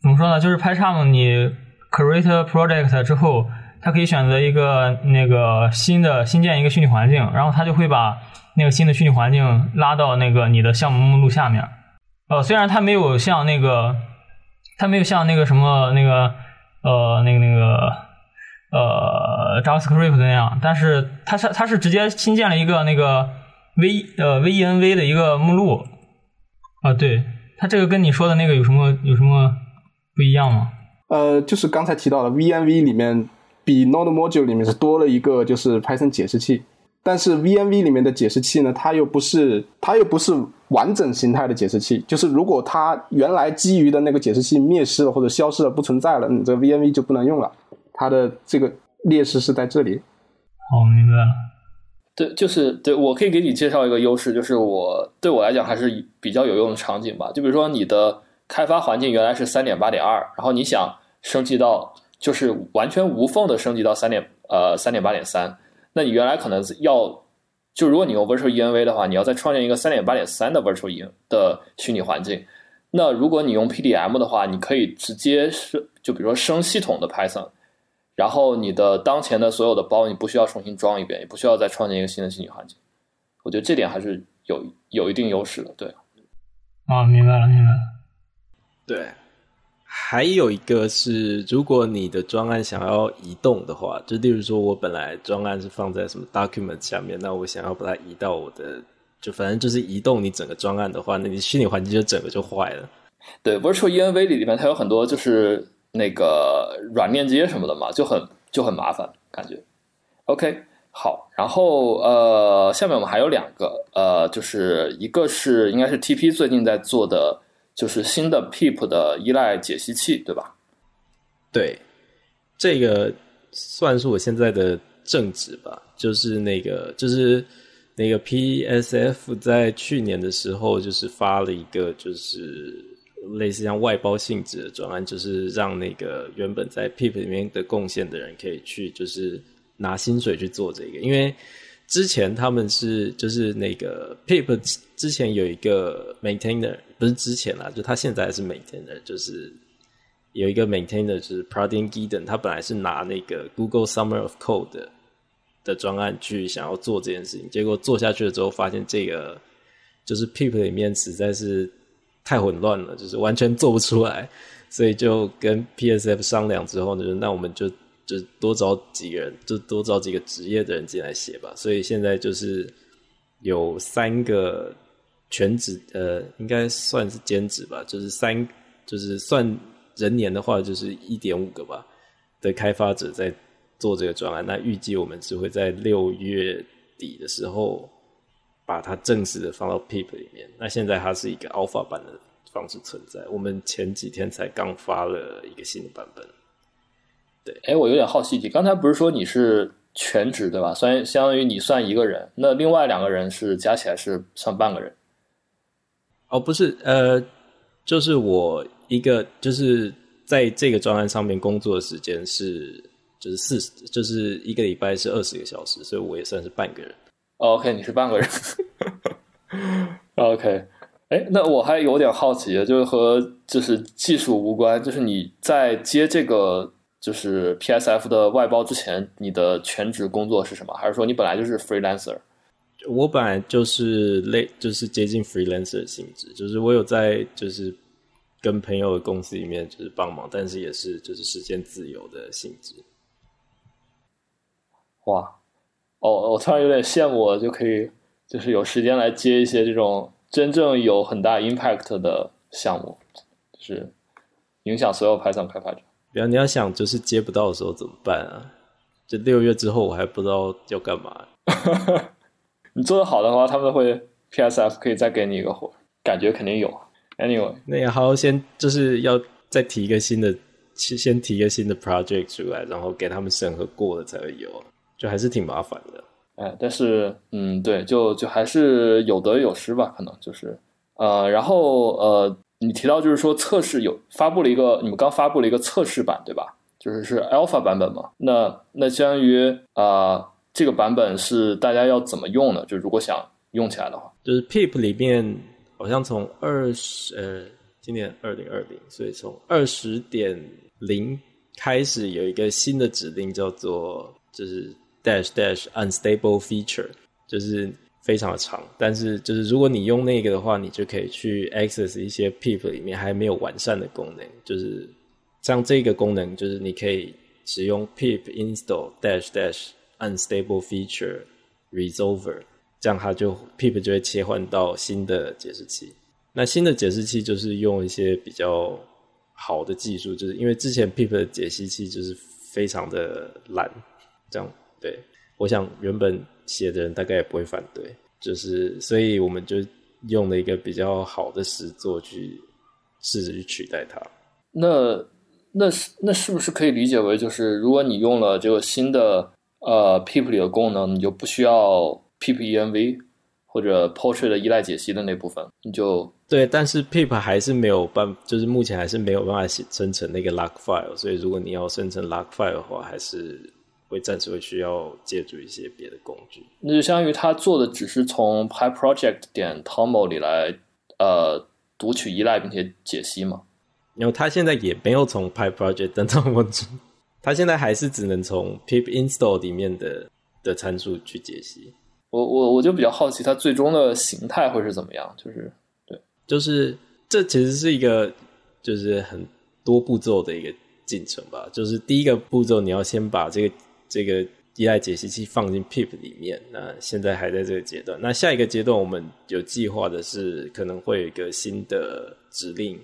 Speaker 4: 怎么说呢？就是 PyCharm，你 Create Project 之后，它可以选择一个那个新的新建一个虚拟环境，然后它就会把。那个新的虚拟环境拉到那个你的项目目录下面，呃，虽然它没有像那个，它没有像那个什么那个呃那个那个呃 JavaScript 那样，但是它是它是直接新建了一个那个 V 呃 Venv 的一个目录，啊，对，它这个跟你说的那个有什么有什么不一样吗？
Speaker 2: 呃，就是刚才提到的 VNV 里面比 Node Module 里面是多了一个就是 Python 解释器。但是 VNV 里面的解释器呢，它又不是它又不是完整形态的解释器。就是如果它原来基于的那个解释器灭失了或者消失了不存在了，你这 VNV 就不能用了。它的这个劣势是在这里。
Speaker 4: 我，明白了。
Speaker 1: 对，就是对我可以给你介绍一个优势，就是我对我来讲还是比较有用的场景吧。就比如说你的开发环境原来是三点八点二，然后你想升级到就是完全无缝的升级到三点呃三点八点三。那你原来可能要，就如果你用 Virtual Env 的话，你要再创建一个三点八点三的 Virtual Env 的虚拟环境。那如果你用 PDM 的话，你可以直接是就比如说升系统的 Python，然后你的当前的所有的包你不需要重新装一遍，也不需要再创建一个新的虚拟环境。我觉得这点还是有有一定优势的。对，
Speaker 4: 啊，明白了，明白了。
Speaker 3: 对。还有一个是，如果你的专案想要移动的话，就例如说，我本来专案是放在什么 document 下面，那我想要把它移到我的，就反正就是移动你整个专案的话，那你虚拟环境就整个就坏了。
Speaker 1: 对，Virtual Env 里里面它有很多就是那个软链接什么的嘛，就很就很麻烦感觉。OK，好，然后呃，下面我们还有两个，呃，就是一个是应该是 TP 最近在做的。就是新的 PEEP 的依赖解析器，对吧？
Speaker 3: 对，这个算是我现在的正职吧。就是那个，就是那个 PSF 在去年的时候，就是发了一个就是类似像外包性质的专案，就是让那个原本在 PEEP 里面的贡献的人可以去就是拿薪水去做这个，因为之前他们是就是那个 PIP 之前有一个 maintainer，不是之前啦，就他现在还是 maintainer，就是有一个 maintainer 就是 Pradin Giden，他本来是拿那个 Google Summer of Code 的。的专案去想要做这件事情，结果做下去了之后，发现这个就是 Pip 里面实在是太混乱了，就是完全做不出来，所以就跟 PSF 商量之后呢，那我们就就多找几个人，就多找几个职业的人进来写吧。所以现在就是有三个全职，呃，应该算是兼职吧，就是三，就是算人年的话，就是一点五个吧的开发者在。做这个专案，那预计我们是会在六月底的时候把它正式的放到 Pip 里面。那现在它是一个 Alpha 版的方式存在。我们前几天才刚发了一个新的版本。对，
Speaker 1: 哎，我有点好奇，你刚才不是说你是全职对吧？算相当于你算一个人，那另外两个人是加起来是算半个人？
Speaker 3: 哦，不是，呃，就是我一个，就是在这个专案上面工作的时间是。就是四十，就是一个礼拜是二十个小时，所以我也算是半个人。
Speaker 1: OK，你是半个人。OK，哎，那我还有点好奇，就是和就是技术无关，就是你在接这个就是 PSF 的外包之前，你的全职工作是什么？还是说你本来就是 freelancer？
Speaker 3: 我本来就是类，就是接近 freelancer 的性质，就是我有在就是跟朋友的公司里面就是帮忙，但是也是就是时间自由的性质。
Speaker 1: 哇，哦，我突然有点羡慕，我就可以就是有时间来接一些这种真正有很大 impact 的项目，就是影响所有 Python 开发者。
Speaker 3: 比方你要想，就是接不到的时候怎么办啊？就六月之后，我还不知道要干嘛。
Speaker 1: 你做的好的话，他们会 PSF 可以再给你一个活，感觉肯定有。Anyway，
Speaker 3: 那也好，先就是要再提一个新的，先提一个新的 project 出来，然后给他们审核过了才会有。就还是挺麻烦的，
Speaker 1: 哎，但是，嗯，对，就就还是有得有失吧，可能就是，呃，然后，呃，你提到就是说测试有发布了一个，你们刚发布了一个测试版，对吧？就是是 Alpha 版本嘛？那那相当于啊，这个版本是大家要怎么用呢？就如果想用起来的话，
Speaker 3: 就是 Pip 里面好像从二十，呃，今年二零二零，所以从二十点零开始有一个新的指令叫做就是。dash dash unstable feature 就是非常的长，但是就是如果你用那个的话，你就可以去 access 一些 pip 里面还没有完善的功能，就是像这个功能，就是你可以使用 pip install dash dash unstable feature resolver，这样它就 pip 就会切换到新的解释器。那新的解释器就是用一些比较好的技术，就是因为之前 pip 的解析器就是非常的烂，这样。对，我想原本写的人大概也不会反对，就是所以我们就用了一个比较好的实作去试着去取代它。
Speaker 1: 那那是那是不是可以理解为，就是如果你用了这个新的呃 Pip 里的功能，你就不需要 Pip env 或者 Portrait 的依赖解析的那部分，你就
Speaker 3: 对。但是 Pip 还是没有办，就是目前还是没有办法生成那个 log file，所以如果你要生成 log file 的话，还是。会暂时会需要借助一些别的工具，
Speaker 1: 那就相当于他做的只是从 PyProject 点 Toml 里来呃读取依赖并且解析嘛。
Speaker 3: 然后他现在也没有从 PyProject 等 Toml，他现在还是只能从 pip install 里面的的参数去解析。
Speaker 1: 我我我就比较好奇，它最终的形态会是怎么样？就是对，
Speaker 3: 就是这其实是一个就是很多步骤的一个进程吧。就是第一个步骤，你要先把这个这个依赖解析器放进 Pip 里面，那现在还在这个阶段。那下一个阶段，我们有计划的是可能会有一个新的指令，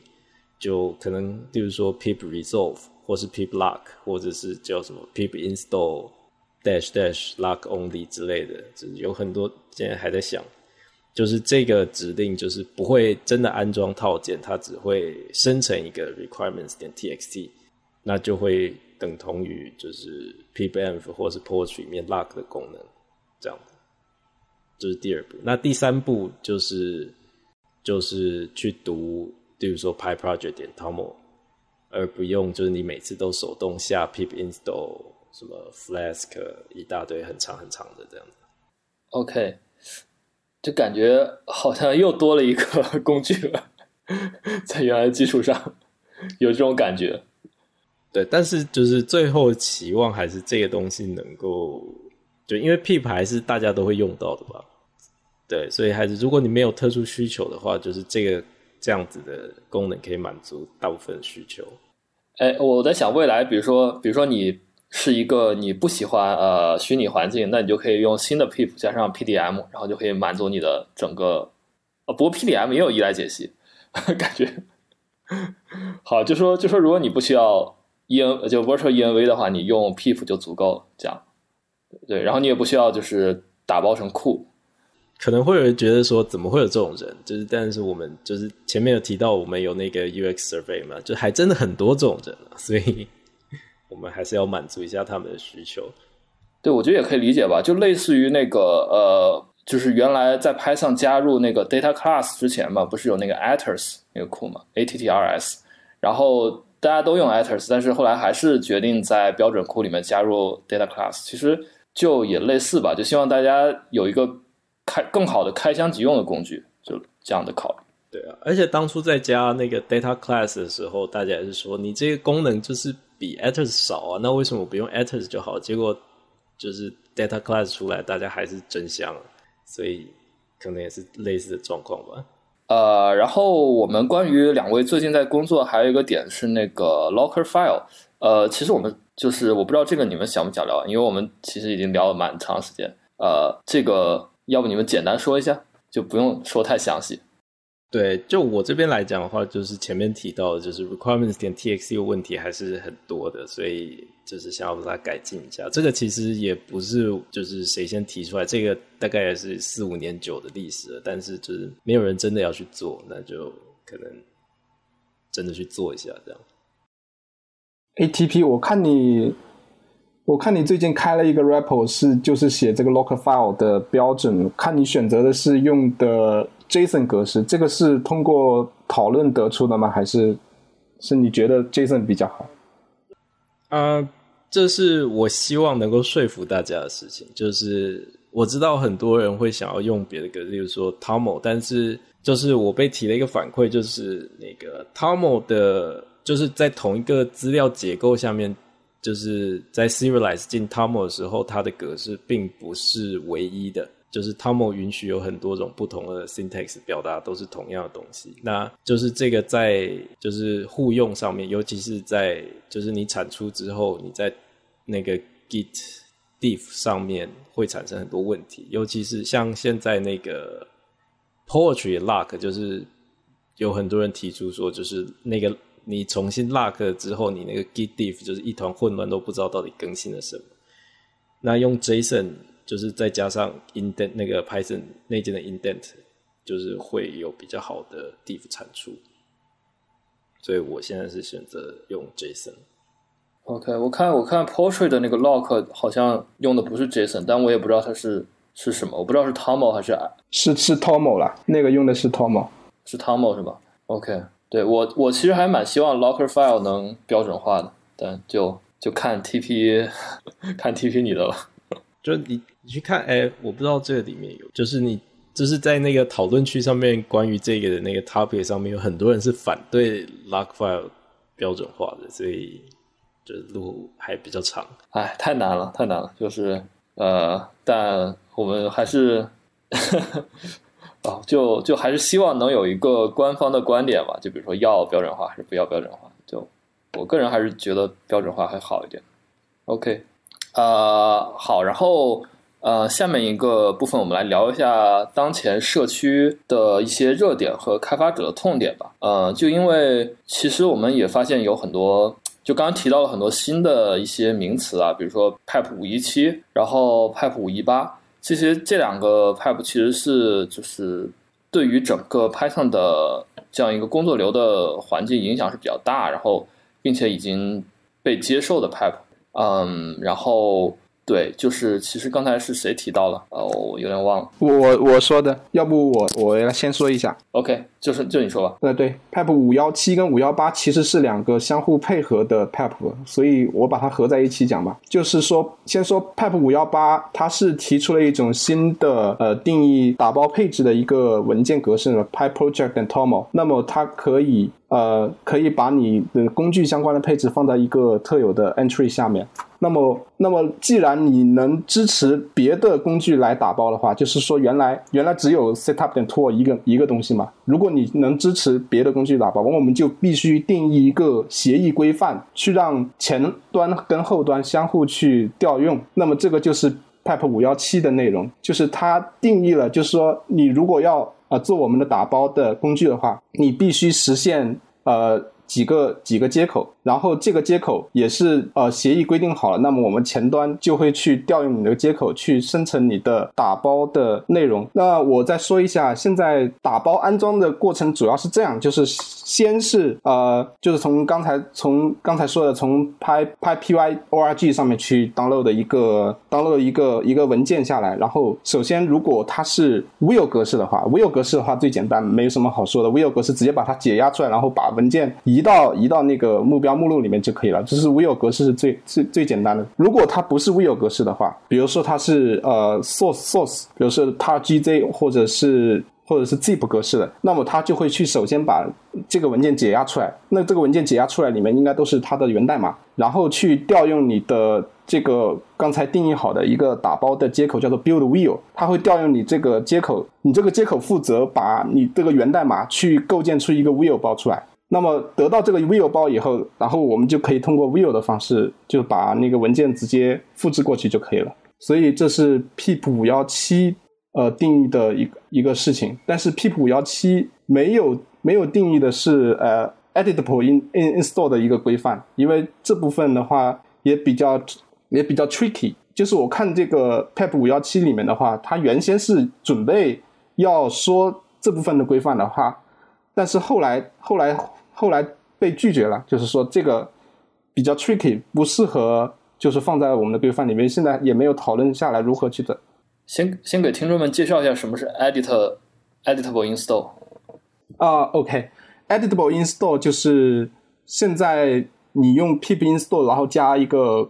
Speaker 3: 就可能，例如说 Pip Resolve，或是 Pip Lock，或者是叫什么 Pip Install Dash Dash Lock Only 之类的，就是有很多现在还在想。就是这个指令就是不会真的安装套件，它只会生成一个 Requirements 点 TXT，那就会。等同于就是 PBenv 或是 Portrait 里面 lock 的功能，这样子。这是第二步。那第三步就是就是去读，比如说 PyProject 点 Toml，而不用就是你每次都手动下 pip install 什么 Flask 一大堆很长很长的这样子。
Speaker 1: OK，就感觉好像又多了一个工具了，在原来基础上有这种感觉。
Speaker 3: 对，但是就是最后期望还是这个东西能够，就因为 pip 还是大家都会用到的吧。对，所以还是如果你没有特殊需求的话，就是这个这样子的功能可以满足大部分需求。
Speaker 1: 哎，我在想未来，比如说，比如说你是一个你不喜欢呃虚拟环境，那你就可以用新的 pip 加上 PDM，然后就可以满足你的整个。呃，不过 PDM 也有依赖解析，感觉 好。就说就说，如果你不需要 EN 就 Virtual ENV 的话，你用 pip 就足够了。这样对，然后你也不需要就是打包成库。
Speaker 3: 可能会有人觉得说，怎么会有这种人？就是，但是我们就是前面有提到，我们有那个 UX survey 嘛，就还真的很多这种人啊，所以我们还是要满足一下他们的需求。
Speaker 1: 对，我觉得也可以理解吧，就类似于那个呃，就是原来在 Python 加入那个 data class 之前嘛，不是有那个 attrs 那个库嘛，attrs，然后大家都用 attrs，但是后来还是决定在标准库里面加入 data class，其实就也类似吧，就希望大家有一个。开更好的开箱即用的工具，就这样的考虑。
Speaker 3: 对啊，而且当初在加那个 data class 的时候，大家也是说你这个功能就是比 attrs 少啊，那为什么不用 attrs 就好？结果就是 data class 出来，大家还是真香，所以可能也是类似的状况吧。
Speaker 1: 呃，然后我们关于两位最近在工作，还有一个点是那个 locker file。呃，其实我们就是我不知道这个你们想不想聊，因为我们其实已经聊了蛮长时间。呃，这个。要不你们简单说一下，就不用说太详细。
Speaker 3: 对，就我这边来讲的话，就是前面提到的，就是 requirements 点 txt 问题还是很多的，所以就是想要把它改进一下。这个其实也不是就是谁先提出来，这个大概也是四五年久的历史了，但是就是没有人真的要去做，那就可能真的去做一下这样。
Speaker 2: ATP，我看你。我看你最近开了一个 repo，是就是写这个 local file 的标准，看你选择的是用的 JSON 格式，这个是通过讨论得出的吗？还是是你觉得 JSON 比较好？
Speaker 3: 啊、这是我希望能够说服大家的事情。就是我知道很多人会想要用别的格式，例如说 Toml，但是就是我被提了一个反馈，就是那个 Toml 的，就是在同一个资料结构下面。就是在 serialize 进 Toml 的时候，它的格式并不是唯一的。就是 Toml 允许有很多种不同的 syntax 表达都是同样的东西。那就是这个在就是互用上面，尤其是在就是你产出之后，你在那个 Git diff 上面会产生很多问题。尤其是像现在那个 Poetry lock，就是有很多人提出说，就是那个。你重新 lock 之后，你那个 git diff 就是一团混乱，都不知道到底更新了什么。那用 JSON 就是再加上 indent 那个 Python 内建的 indent，就是会有比较好的 diff 产出。所以我现在是选择用 JSON。
Speaker 1: OK，我看我看 Portrait 的那个 lock 好像用的不是 JSON，但我也不知道它是是什么，我不知道是 Toml 还是
Speaker 2: 是是 Toml 啦，那个用的是 Toml，
Speaker 1: 是 Toml 是吧？OK。对我，我其实还蛮希望 Locker File 能标准化的，但就就看 TP 看 TP 你的了。
Speaker 3: 就你你去看，哎，我不知道这个里面有，就是你就是在那个讨论区上面，关于这个的那个 topic 上面，有很多人是反对 Lock File 标准化的，所以这路还比较长。
Speaker 1: 哎，太难了，太难了，就是呃，但我们还是。哦，就就还是希望能有一个官方的观点吧，就比如说要标准化还是不要标准化。就我个人还是觉得标准化还好一点。OK，呃，好，然后呃，下面一个部分我们来聊一下当前社区的一些热点和开发者的痛点吧。呃，就因为其实我们也发现有很多，就刚刚提到了很多新的一些名词啊，比如说 Pipe 五一七，然后 Pipe 五一八。这些这两个 pipe 其实是就是对于整个 Python 的这样一个工作流的环境影响是比较大，然后并且已经被接受的 pipe，嗯，然后对，就是其实刚才是谁提到了？哦，我有点忘了。
Speaker 2: 我我说的，要不我我来先说一下。
Speaker 1: OK，就是就你说吧。
Speaker 2: 呃，对，PEP 五幺七跟五幺八其实是两个相互配合的 PEP，所以我把它合在一起讲吧。就是说，先说 PEP 五幺八，它是提出了一种新的呃定义打包配置的一个文件格式 Pipe Project and Toml。那么它可以呃可以把你的工具相关的配置放在一个特有的 entry 下面。那么，那么既然你能支持别的工具来打包的话，就是说原来原来只有 setup 点 tool 一个一个东西嘛。如果你能支持别的工具打包，我们就必须定义一个协议规范，去让前端跟后端相互去调用。那么这个就是 PEP 五幺七的内容，就是它定义了，就是说你如果要呃做我们的打包的工具的话，你必须实现呃。几个几个接口，然后这个接口也是呃协议规定好了，那么我们前端就会去调用你的接口去生成你的打包的内容。那我再说一下，现在打包安装的过程主要是这样，就是先是呃就是从刚才从刚才说的从拍拍 py org 上面去 download 的一个 download 一个一个文件下来，然后首先如果它是 will 格式的话，will 格式的话最简单，没有什么好说的，will 格式直接把它解压出来，然后把文件移到移到那个目标目录里面就可以了，这是 will 格式是最最最简单的。如果它不是 will 格式的话，比如说它是呃 source source，比如说它 GZ 或者是或者是 zip 格式的，那么它就会去首先把这个文件解压出来。那这个文件解压出来里面应该都是它的源代码，然后去调用你的这个刚才定义好的一个打包的接口，叫做 build will，它会调用你这个接口，你这个接口负责把你这个源代码去构建出一个 will 包出来。那么得到这个 view 包以后，然后我们就可以通过 view 的方式，就把那个文件直接复制过去就可以了。所以这是 pip 五幺七呃定义的一个一个事情，但是 pip 五幺七没有没有定义的是呃 editable in in install 的一个规范，因为这部分的话也比较也比较 tricky。就是我看这个 pip 五幺七里面的话，它原先是准备要说这部分的规范的话，但是后来后来后来被拒绝了，就是说这个比较 tricky，不适合就是放在我们的规范里面。现在也没有讨论下来如何去的。
Speaker 1: 先先给听众们介绍一下什么是 edit editable install。
Speaker 2: 啊、o k editable install 就是现在你用 pip install，然后加一个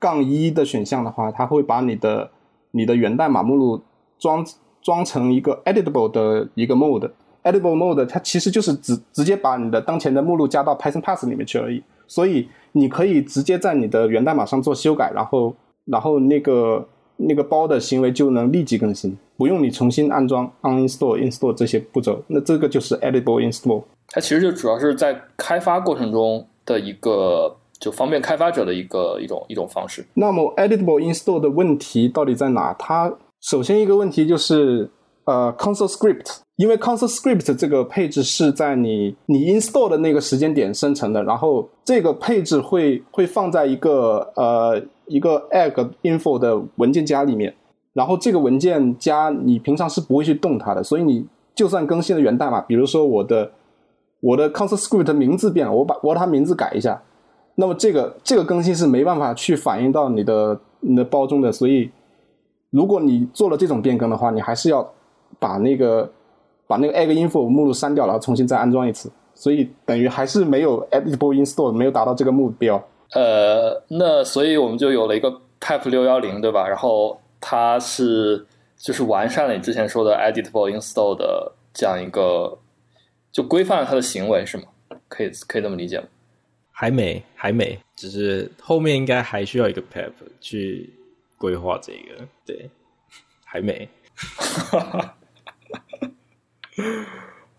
Speaker 2: 杠一的选项的话，它会把你的你的源代码目录装装成一个 editable 的一个 mode。Editable mode 它其实就是直直接把你的当前的目录加到 Python Pass 里面去而已，所以你可以直接在你的源代码上做修改，然后然后那个那个包的行为就能立即更新，不用你重新安装 uninstall、install 这些步骤。那这个就是 editable install。
Speaker 1: 它其实就主要是在开发过程中的一个，就方便开发者的一个一种一种方式。
Speaker 2: 那么 editable install 的问题到底在哪？它首先一个问题就是呃 console script，因为 console script 这个配置是在你你 install 的那个时间点生成的，然后这个配置会会放在一个呃一个 egg info 的文件夹里面，然后这个文件夹你平常是不会去动它的，所以你就算更新了源代码，比如说我的我的 console script 名字变了，我把我把它名字改一下，那么这个这个更新是没办法去反映到你的你的包中的，所以如果你做了这种变更的话，你还是要把那个把那个 egg info 目录删掉，然后重新再安装一次，所以等于还是没有 editable install 没有达到这个目标。
Speaker 1: 呃，那所以我们就有了一个 Pipe 六幺零，对吧？然后它是就是完善了你之前说的 editable install 的这样一个，就规范了它的行为，是吗？可以可以这么理解吗？
Speaker 3: 还没，还没，只是后面应该还需要一个 PEP 去规划这个，对，还没。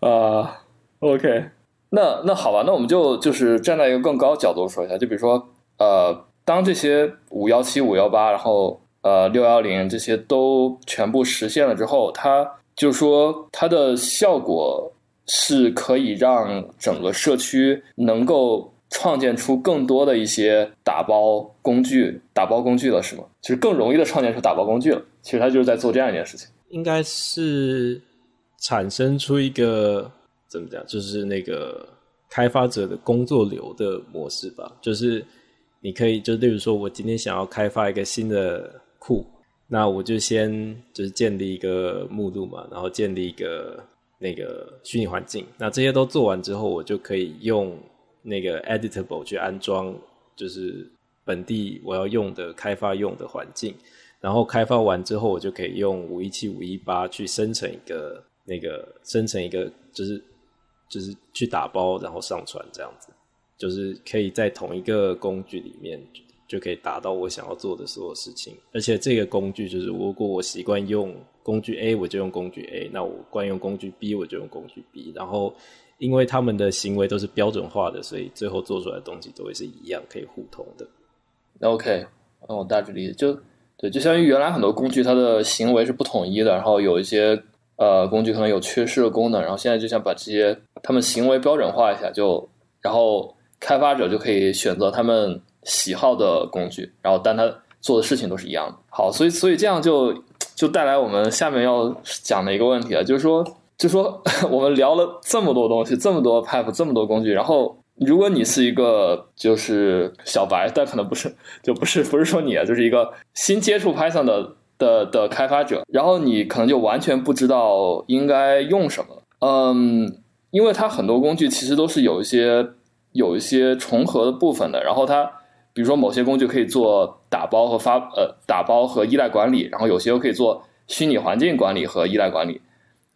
Speaker 1: 啊、o k 那那好吧，那我们就就是站在一个更高角度说一下，就比如说，呃，当这些五幺七、五幺八，然后呃六幺零这些都全部实现了之后，它就说它的效果是可以让整个社区能够创建出更多的一些打包工具、打包工具了，是吗？就是更容易的创建出打包工具了。其实它就是在做这样一件事情。
Speaker 3: 应该是产生出一个怎么讲，就是那个开发者的工作流的模式吧。就是你可以就例如说，我今天想要开发一个新的库，那我就先就是建立一个目录嘛，然后建立一个那个虚拟环境。那这些都做完之后，我就可以用那个 editable 去安装，就是本地我要用的开发用的环境。然后开发完之后，我就可以用五一七五一八去生成一个那个生成一个就是就是去打包然后上传这样子。就是可以在同一个工具里面，就可以达到我想要做的所有事情。而且这个工具就是，如果我习惯用工具 A，我就用工具 A；那我惯用工具 B，我就用工具 B。然后，因为他们的行为都是标准化的，所以最后做出来的东西都会是一样，可以互通的。
Speaker 1: OK，那我大致理解，就对，就相当于原来很多工具它的行为是不统一的，然后有一些呃工具可能有缺失的功能，然后现在就想把这些他们行为标准化一下，就然后。开发者就可以选择他们喜好的工具，然后但他做的事情都是一样的。好，所以所以这样就就带来我们下面要讲的一个问题啊，就是说，就说 我们聊了这么多东西，这么多 pipe，这么多工具，然后如果你是一个就是小白，但可能不是，就不是不是说你啊，就是一个新接触 Python 的的的开发者，然后你可能就完全不知道应该用什么。嗯，因为它很多工具其实都是有一些。有一些重合的部分的，然后它，比如说某些工具可以做打包和发呃打包和依赖管理，然后有些又可以做虚拟环境管理和依赖管理，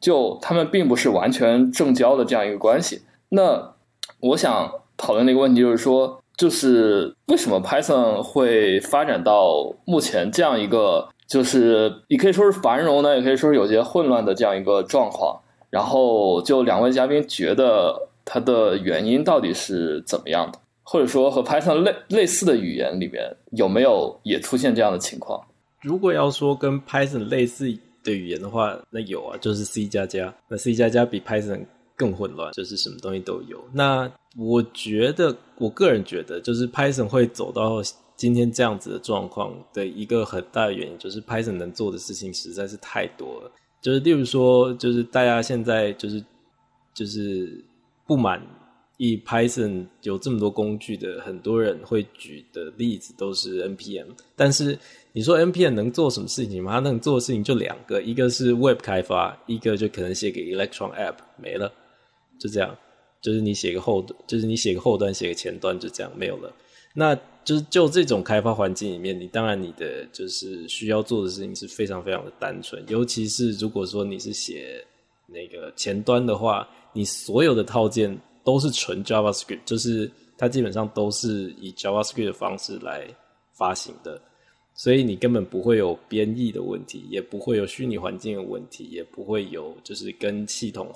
Speaker 1: 就他们并不是完全正交的这样一个关系。那我想讨论的一个问题就是说，就是为什么 Python 会发展到目前这样一个，就是你可以说是繁荣呢，也可以说是有些混乱的这样一个状况。然后就两位嘉宾觉得。它的原因到底是怎么样的？或者说和 Python 类类似的语言里面有没有也出现这样的情况？
Speaker 3: 如果要说跟 Python 类似的语言的话，那有啊，就是 C 加加。那 C 加加比 Python 更混乱，就是什么东西都有。那我觉得，我个人觉得，就是 Python 会走到今天这样子的状况的一个很大的原因，就是 Python 能做的事情实在是太多了。就是例如说，就是大家现在就是就是。不满意 Python 有这么多工具的很多人会举的例子都是 npm，但是你说 npm 能做什么事情吗？它能做的事情就两个，一个是 web 开发，一个就可能写给 electron app 没了，就这样，就是你写个后，就是你写个后端，写个前端，就这样没有了。那就是就这种开发环境里面，你当然你的就是需要做的事情是非常非常的单纯，尤其是如果说你是写那个前端的话。你所有的套件都是纯 JavaScript，就是它基本上都是以 JavaScript 的方式来发行的，所以你根本不会有编译的问题，也不会有虚拟环境的问题，也不会有就是跟系统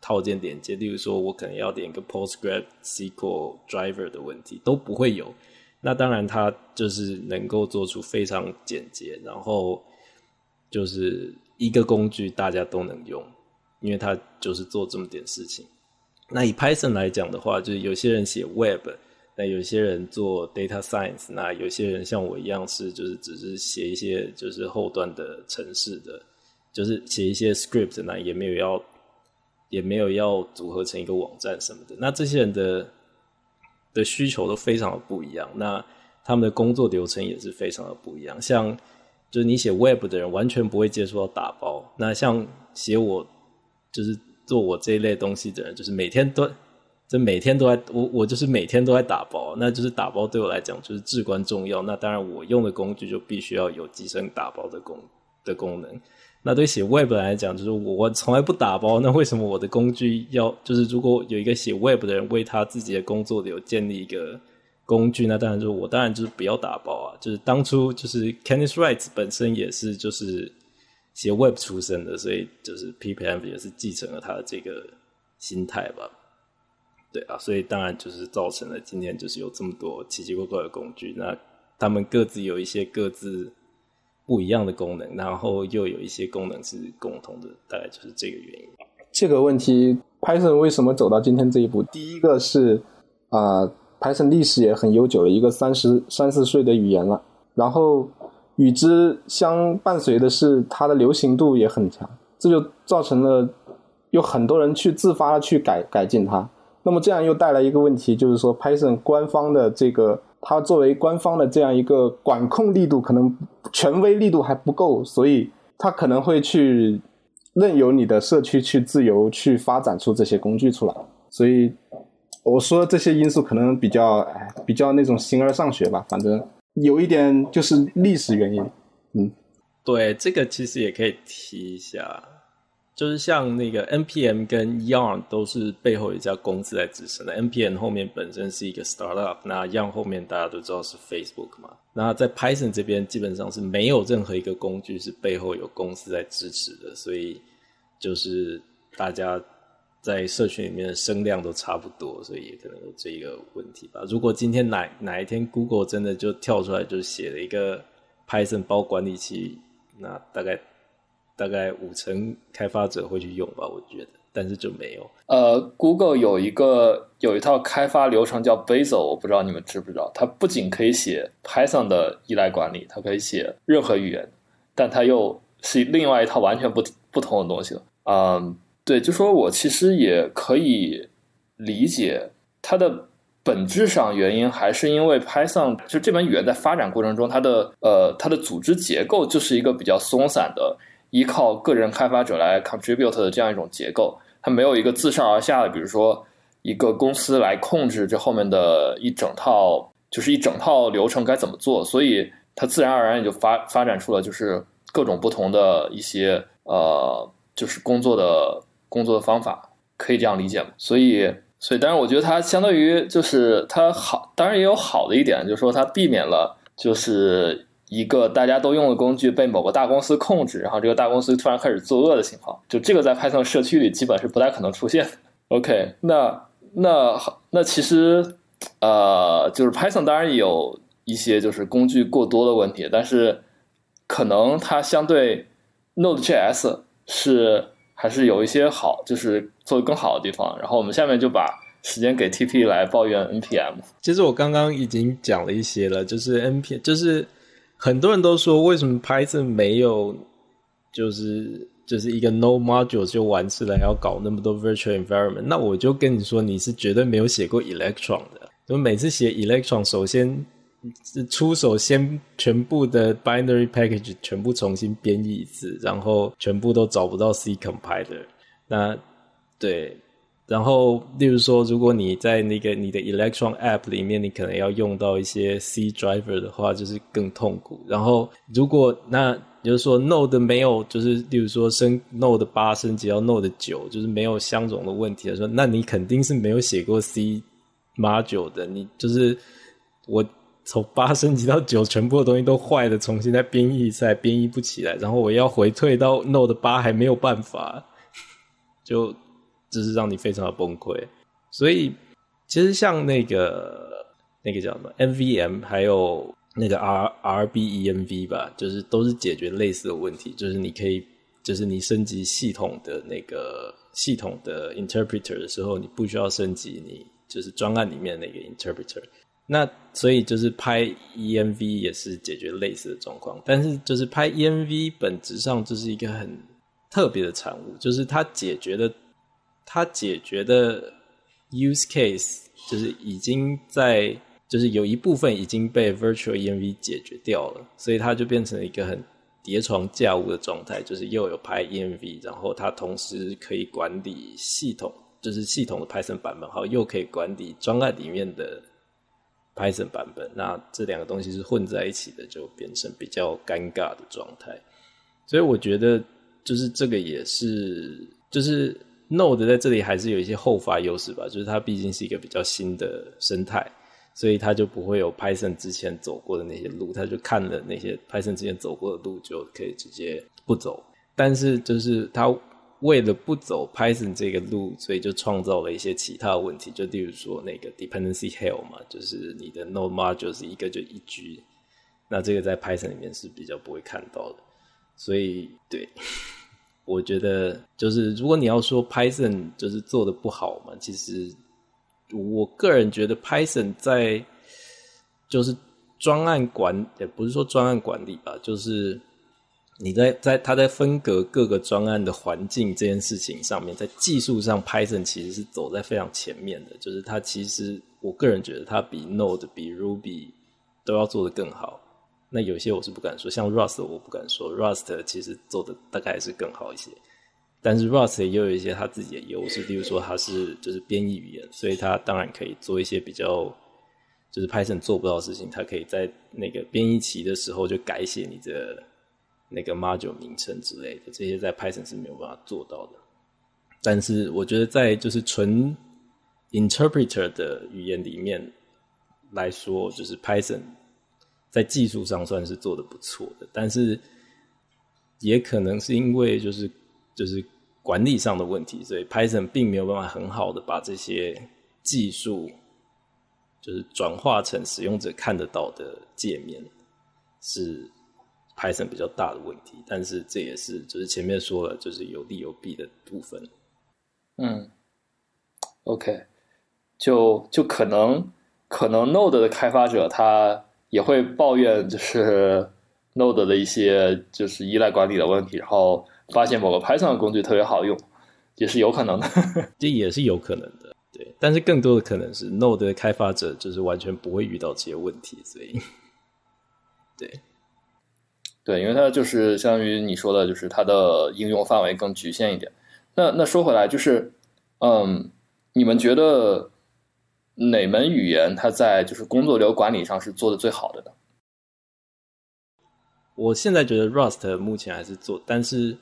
Speaker 3: 套件连接，例如说我可能要点一个 PostgreSQL driver 的问题都不会有。那当然，它就是能够做出非常简洁，然后就是一个工具大家都能用。因为它就是做这么点事情。那以 Python 来讲的话，就是有些人写 Web，那有些人做 Data Science，那有些人像我一样是就是只是写一些就是后端的程式的，就是写一些 Script，那也没有要也没有要组合成一个网站什么的。那这些人的的需求都非常的不一样，那他们的工作流程也是非常的不一样。像就是你写 Web 的人完全不会接触到打包，那像写我。就是做我这一类东西的人，就是每天都，就每天都在我我就是每天都在打包，那就是打包对我来讲就是至关重要。那当然，我用的工具就必须要有集成打包的功的功能。那对写 Web 来讲，就是我从来不打包，那为什么我的工具要就是如果有一个写 Web 的人为他自己的工作有建立一个工具，那当然就是我当然就是不要打包啊。就是当初就是 Kenneth Wright 本身也是就是。写 Web 出身的，所以就是 PPM 也是继承了他的这个心态吧。对啊，所以当然就是造成了今天就是有这么多奇奇怪怪的工具，那他们各自有一些各自不一样的功能，然后又有一些功能是共同的，大概就是这个原因。
Speaker 2: 这个问题，Python 为什么走到今天这一步？第一个是啊，Python 历史也很悠久了，一个三十三四岁的语言了，然后。与之相伴随的是它的流行度也很强，这就造成了有很多人去自发的去改改进它。那么这样又带来一个问题，就是说 Python 官方的这个它作为官方的这样一个管控力度，可能权威力度还不够，所以它可能会去任由你的社区去自由去发展出这些工具出来。所以我说这些因素可能比较哎比较那种形而上学吧，反正有一点就是历史原因。嗯，
Speaker 3: 对，这个其实也可以提一下。就是像那个 npm 跟 yarn 都是背后有一家公司在支撑的，npm 后面本身是一个 startup，那 yarn 后面大家都知道是 Facebook 嘛。那在 Python 这边基本上是没有任何一个工具是背后有公司在支持的，所以就是大家在社群里面的声量都差不多，所以也可能有这一个问题吧。如果今天哪哪一天 Google 真的就跳出来就写了一个 Python 包管理器，那大概。大概五成开发者会去用吧，我觉得，但是就没有。
Speaker 1: 呃，Google 有一个有一套开发流程叫 Bazel，我不知道你们知不知道。它不仅可以写 Python 的依赖管理，它可以写任何语言，但它又是另外一套完全不不同的东西了。嗯，对，就说我其实也可以理解它的本质上原因，还是因为 Python 就这门语言在发展过程中，它的呃它的组织结构就是一个比较松散的。依靠个人开发者来 contribute 的这样一种结构，它没有一个自上而下的，比如说一个公司来控制这后面的一整套，就是一整套流程该怎么做，所以它自然而然也就发发展出了就是各种不同的一些呃，就是工作的工作的方法，可以这样理解吗？所以，所以，当然，我觉得它相当于就是它好，当然也有好的一点，就是说它避免了就是。一个大家都用的工具被某个大公司控制，然后这个大公司突然开始作恶的情况，就这个在 Python 社区里基本是不太可能出现。OK，那那那其实呃，就是 Python 当然有一些就是工具过多的问题，但是可能它相对 Node.js 是还是有一些好，就是做的更好的地方。然后我们下面就把时间给 TP 来抱怨 NPM。
Speaker 3: 其实我刚刚已经讲了一些了，就是 NPM 就是。很多人都说，为什么 Python 没有就是就是一个 No Module 就完事了，还要搞那么多 Virtual Environment？那我就跟你说，你是绝对没有写过 Electron 的。就每次写 Electron，首先是出手先全部的 Binary Package 全部重新编译一次，然后全部都找不到 C Compiler。那对。然后，例如说，如果你在那个你的 Electron App 里面，你可能要用到一些 C Driver 的话，就是更痛苦。然后，如果那就是说 Node 没有，就是例如说升 Node 八升级到 Node 九，就是没有相容的问题的时候，那你肯定是没有写过 C Module 的。你就是我从八升级到九，全部的东西都坏了，重新再编译一次，编译不起来。然后我要回退到 Node 八，还没有办法，就。这是让你非常的崩溃，所以其实像那个那个叫什么 NVM，还有那个 R RBENV 吧，就是都是解决类似的问题。就是你可以，就是你升级系统的那个系统的 interpreter 的时候，你不需要升级你就是专案里面那个 interpreter。那所以就是拍 ENV 也是解决类似的状况，但是就是拍 ENV 本质上就是一个很特别的产物，就是它解决的。它解决的 use case 就是已经在，就是有一部分已经被 virtual env 解决掉了，所以它就变成了一个很叠床架屋的状态，就是又有拍 env，然后它同时可以管理系统，就是系统的 Python 版本，好，又可以管理专案里面的 Python 版本，那这两个东西是混在一起的，就变成比较尴尬的状态。所以我觉得，就是这个也是，就是。Node 在这里还是有一些后发优势吧，就是它毕竟是一个比较新的生态，所以它就不会有 Python 之前走过的那些路，它就看了那些 Python 之前走过的路，就可以直接不走。但是就是它为了不走 Python 这个路，所以就创造了一些其他的问题，就例如说那个 dependency hell 嘛，就是你的 Node module 是一个就一居，那这个在 Python 里面是比较不会看到的，所以对。我觉得就是，如果你要说 Python 就是做的不好嘛，其实我个人觉得 Python 在就是专案管，也不是说专案管理吧，就是你在在它在分隔各个专案的环境这件事情上面，在技术上 Python 其实是走在非常前面的，就是它其实我个人觉得它比 Node、比 Ruby 都要做得更好。那有些我是不敢说，像 Rust 我不敢说，Rust 其实做的大概是更好一些。但是 Rust 也有一些它自己的优势，例如说它是就是编译语言，所以它当然可以做一些比较就是 Python 做不到的事情，它可以在那个编译期的时候就改写你的那个 module 名称之类的，这些在 Python 是没有办法做到的。但是我觉得在就是纯 interpreter 的语言里面来说，就是 Python 在技术上算是做的不错的，但是也可能是因为就是就是管理上的问题，所以 Python 并没有办法很好的把这些技术就是转化成使用者看得到的界面，是 Python 比较大的问题。但是这也是就是前面说了，就是有利有弊的部分。
Speaker 1: 嗯，OK，就就可能可能 Node 的开发者他也会抱怨，就是 Node 的一些就是依赖管理的问题，然后发现某个 Python 的工具特别好用，也是有可能的。
Speaker 3: 这也是有可能的，对。但是更多的可能是 Node 的开发者就是完全不会遇到这些问题，所以，对，
Speaker 1: 对，因为它就是相当于你说的，就是它的应用范围更局限一点。那那说回来，就是，嗯，你们觉得哪门语言它在就是工作流管理上是做的最好的呢？
Speaker 3: 我现在觉得 Rust 目前还是做，但是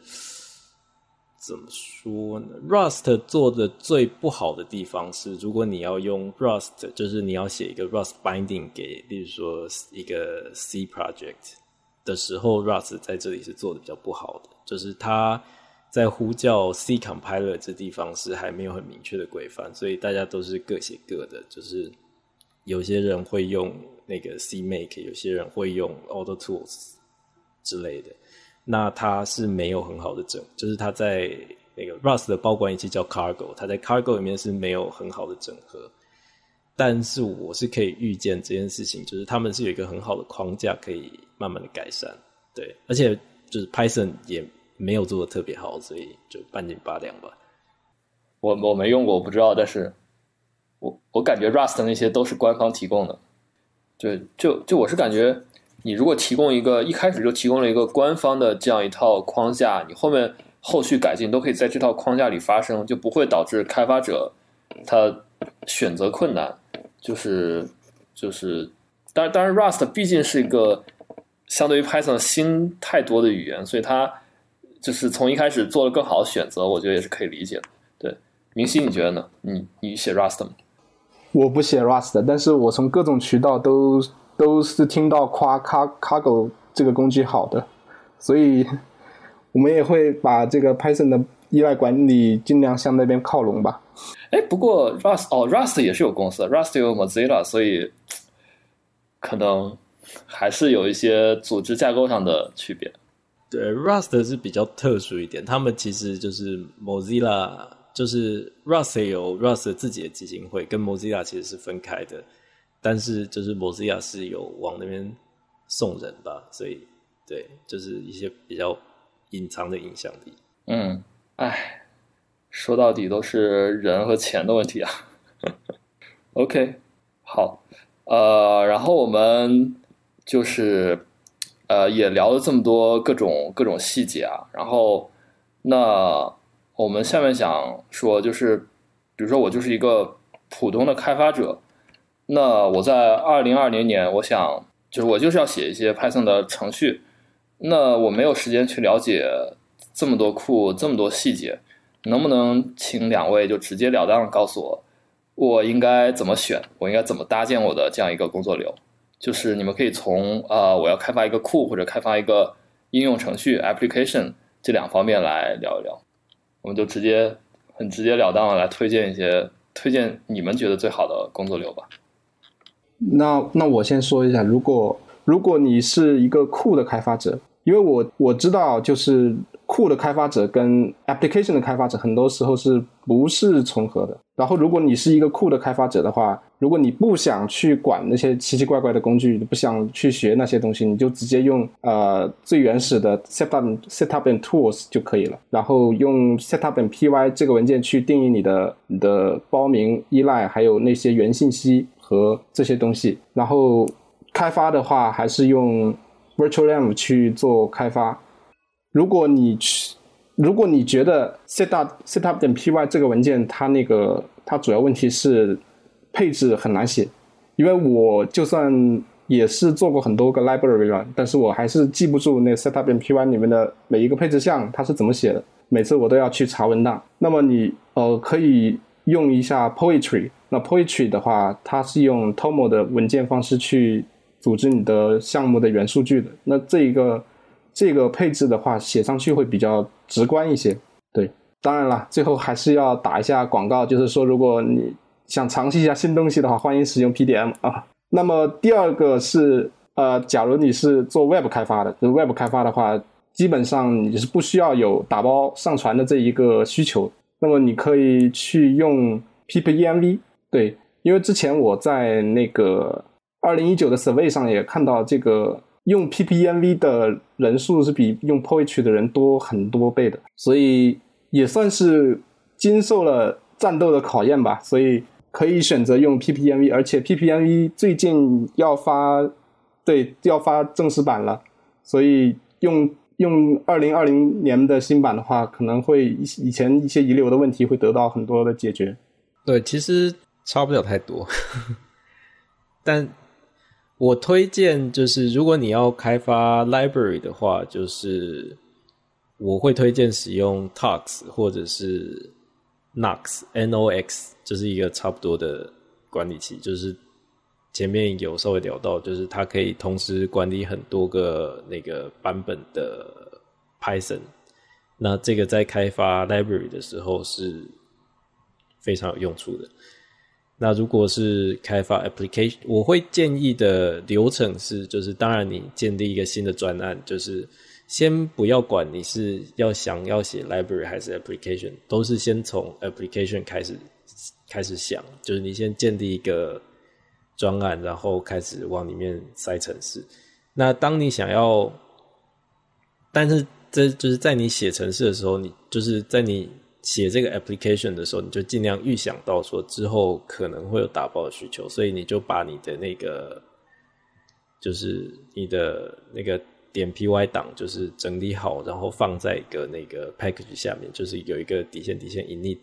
Speaker 3: 怎么说呢？Rust 做的最不好的地方是，如果你要用 Rust，就是你要写一个 Rust binding 给，例如说一个 C project 的时候，Rust 在这里是做的比较不好的，就是它。在呼叫 C compiler 这地方是还没有很明确的规范，所以大家都是各写各的。就是有些人会用那个 C make，有些人会用 Auto Tools 之类的。那它是没有很好的整，就是它在那个 Rust 的包管仪器叫 Cargo，它在 Cargo 里面是没有很好的整合。但是我是可以预见这件事情，就是他们是有一个很好的框架可以慢慢的改善。对，而且就是 Python 也。没有做的特别好，所以就半斤八两吧。
Speaker 1: 我我没用过，我不知道。但是我我感觉 Rust 那些都是官方提供的。对，就就我是感觉，你如果提供一个一开始就提供了一个官方的这样一套框架，你后面后续改进都可以在这套框架里发生，就不会导致开发者他选择困难。就是就是，当然当然，Rust 毕竟是一个相对于 Python 新太多的语言，所以它。就是从一开始做了更好的选择，我觉得也是可以理解的。对，明熙，你觉得呢？你你写 Rust 吗？
Speaker 2: 我不写 Rust，但是我从各种渠道都都是听到夸 Car Cargo 这个工具好的，所以我们也会把这个 Python 的依赖管理尽量向那边靠拢吧。
Speaker 1: 哎，不过 Rust 哦，Rust 也是有公司，Rust 有 Mozilla，所以可能还是有一些组织架构上的区别。
Speaker 3: 对，Rust 是比较特殊一点，他们其实就是 Mozilla，就是 Rust 有 Rust 自己的基金会，跟 Mozilla 其实是分开的，但是就是 Mozilla 是有往那边送人吧，所以对，就是一些比较隐藏的影响力。
Speaker 1: 嗯，哎，说到底都是人和钱的问题啊。OK，好，呃，然后我们就是。呃，也聊了这么多各种各种细节啊，然后那我们下面想说，就是比如说我就是一个普通的开发者，那我在二零二零年，我想就是我就是要写一些 Python 的程序，那我没有时间去了解这么多库这么多细节，能不能请两位就直截了当告诉我，我应该怎么选，我应该怎么搭建我的这样一个工作流？就是你们可以从呃，我要开发一个库或者开发一个应用程序 application 这两方面来聊一聊，我们就直接很直截了当的来推荐一些推荐你们觉得最好的工作流吧。
Speaker 2: 那那我先说一下，如果如果你是一个库的开发者，因为我我知道就是库的开发者跟 application 的开发者很多时候是不是重合的。然后如果你是一个库的开发者的话，如果你不想去管那些奇奇怪怪的工具，你不想去学那些东西，你就直接用呃最原始的 setup setup and tools 就可以了。然后用 setup and py 这个文件去定义你的你的包名依赖，还有那些原信息和这些东西。然后开发的话，还是用 virtualenv 去做开发。如果你去，如果你觉得 setup setup 点 py 这个文件它那个它主要问题是配置很难写，因为我就算也是做过很多个 library 了，但是我还是记不住那 setup 点 py 里面的每一个配置项它是怎么写的，每次我都要去查文档。那么你呃可以用一下 poetry，那 poetry 的话，它是用 toml 的文件方式去组织你的项目的元数据的。那这一个这个配置的话，写上去会比较直观一些。对，当然了，最后还是要打一下广告，就是说，如果你想尝试一下新东西的话，欢迎使用 PDM 啊。那么第二个是，呃，假如你是做 Web 开发的，就 Web 开发的话，基本上你是不需要有打包上传的这一个需求。那么你可以去用 PPEMV，对，因为之前我在那个二零一九的 survey 上也看到，这个用 PPMV 的人数是比用 poetry 的人多很多倍的，所以也算是经受了战斗的考验吧。所以可以选择用 PPMV，而且 PPMV 最近要发，对，要发正式版了，所以用用二零二零年的新版的话，可能会以前一些遗留的问题会得到很多的解决。
Speaker 3: 对，其实差不了太多，但我推荐就是，如果你要开发 library 的话，就是我会推荐使用 Tux 或者是 Nox Nox，就是一个差不多的管理器。就是前面有稍微聊到，就是它可以同时管理很多个那个版本的 Python。那这个在开发 library 的时候是非常有用处的。那如果是开发 application，我会建议的流程是，就是当然你建立一个新的专案，就是先不要管你是要想要写 library 还是 application，都是先从 application 开始开始想，就是你先建立一个专案，然后开始往里面塞程式。那当你想要，但是这就是在你写程式的时候，你就是在你写这个 application 的时候，你就尽量预想到说之后可能会有打包的需求，所以你就把你的那个就是你的那个点 py 档就是整理好，然后放在一个那个 package 下面，就是有一个底线底线 init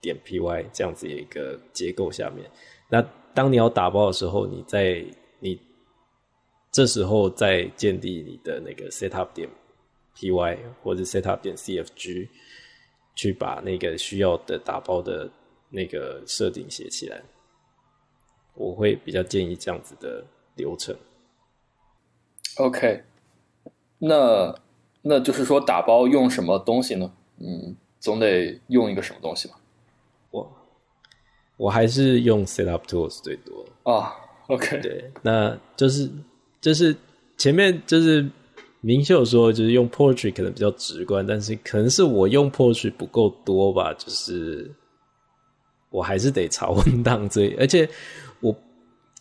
Speaker 3: 点 py 这样子一个结构下面。那当你要打包的时候，你在你这时候再建立你的那个 setup 点 py 或者 setup 点 cfg。去把那个需要的打包的那个设定写起来，我会比较建议这样子的流程。
Speaker 1: OK，那那就是说打包用什么东西呢？嗯，总得用一个什么东西吧？
Speaker 3: 我我还是用 Setup Tools 最多
Speaker 1: 啊。OK，
Speaker 3: 对，那就是就是前面就是。明秀说，就是用 Poetry 可能比较直观，但是可能是我用 Poetry 不够多吧，就是我还是得查文档这，而且我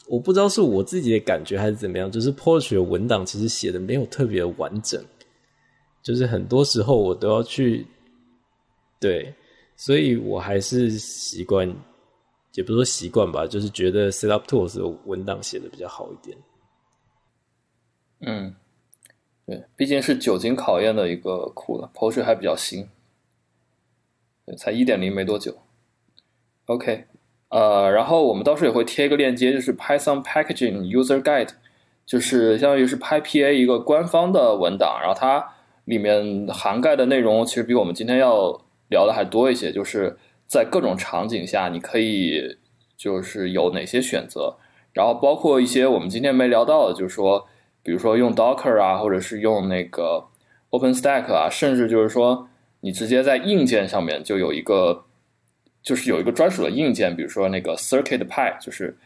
Speaker 3: 我不知道是我自己的感觉还是怎么样，就是 Poetry 的文档其实写的没有特别完整，就是很多时候我都要去对，所以我还是习惯，也不是说习惯吧，就是觉得 Setup Tools 文档写的比较好一点。
Speaker 1: 嗯。对，毕竟是久经考验的一个库了，Poetry 还比较新，对，才一点零没多久。OK，呃，然后我们到时候也会贴一个链接，就是 Python Packaging User Guide，就是相当于是 PyPA 一个官方的文档，然后它里面涵盖的内容其实比我们今天要聊的还多一些，就是在各种场景下你可以就是有哪些选择，然后包括一些我们今天没聊到的，就是说。比如说用 Docker 啊，或者是用那个 OpenStack 啊，甚至就是说你直接在硬件上面就有一个，就是有一个专属的硬件，比如说那个 CircuitPy，就是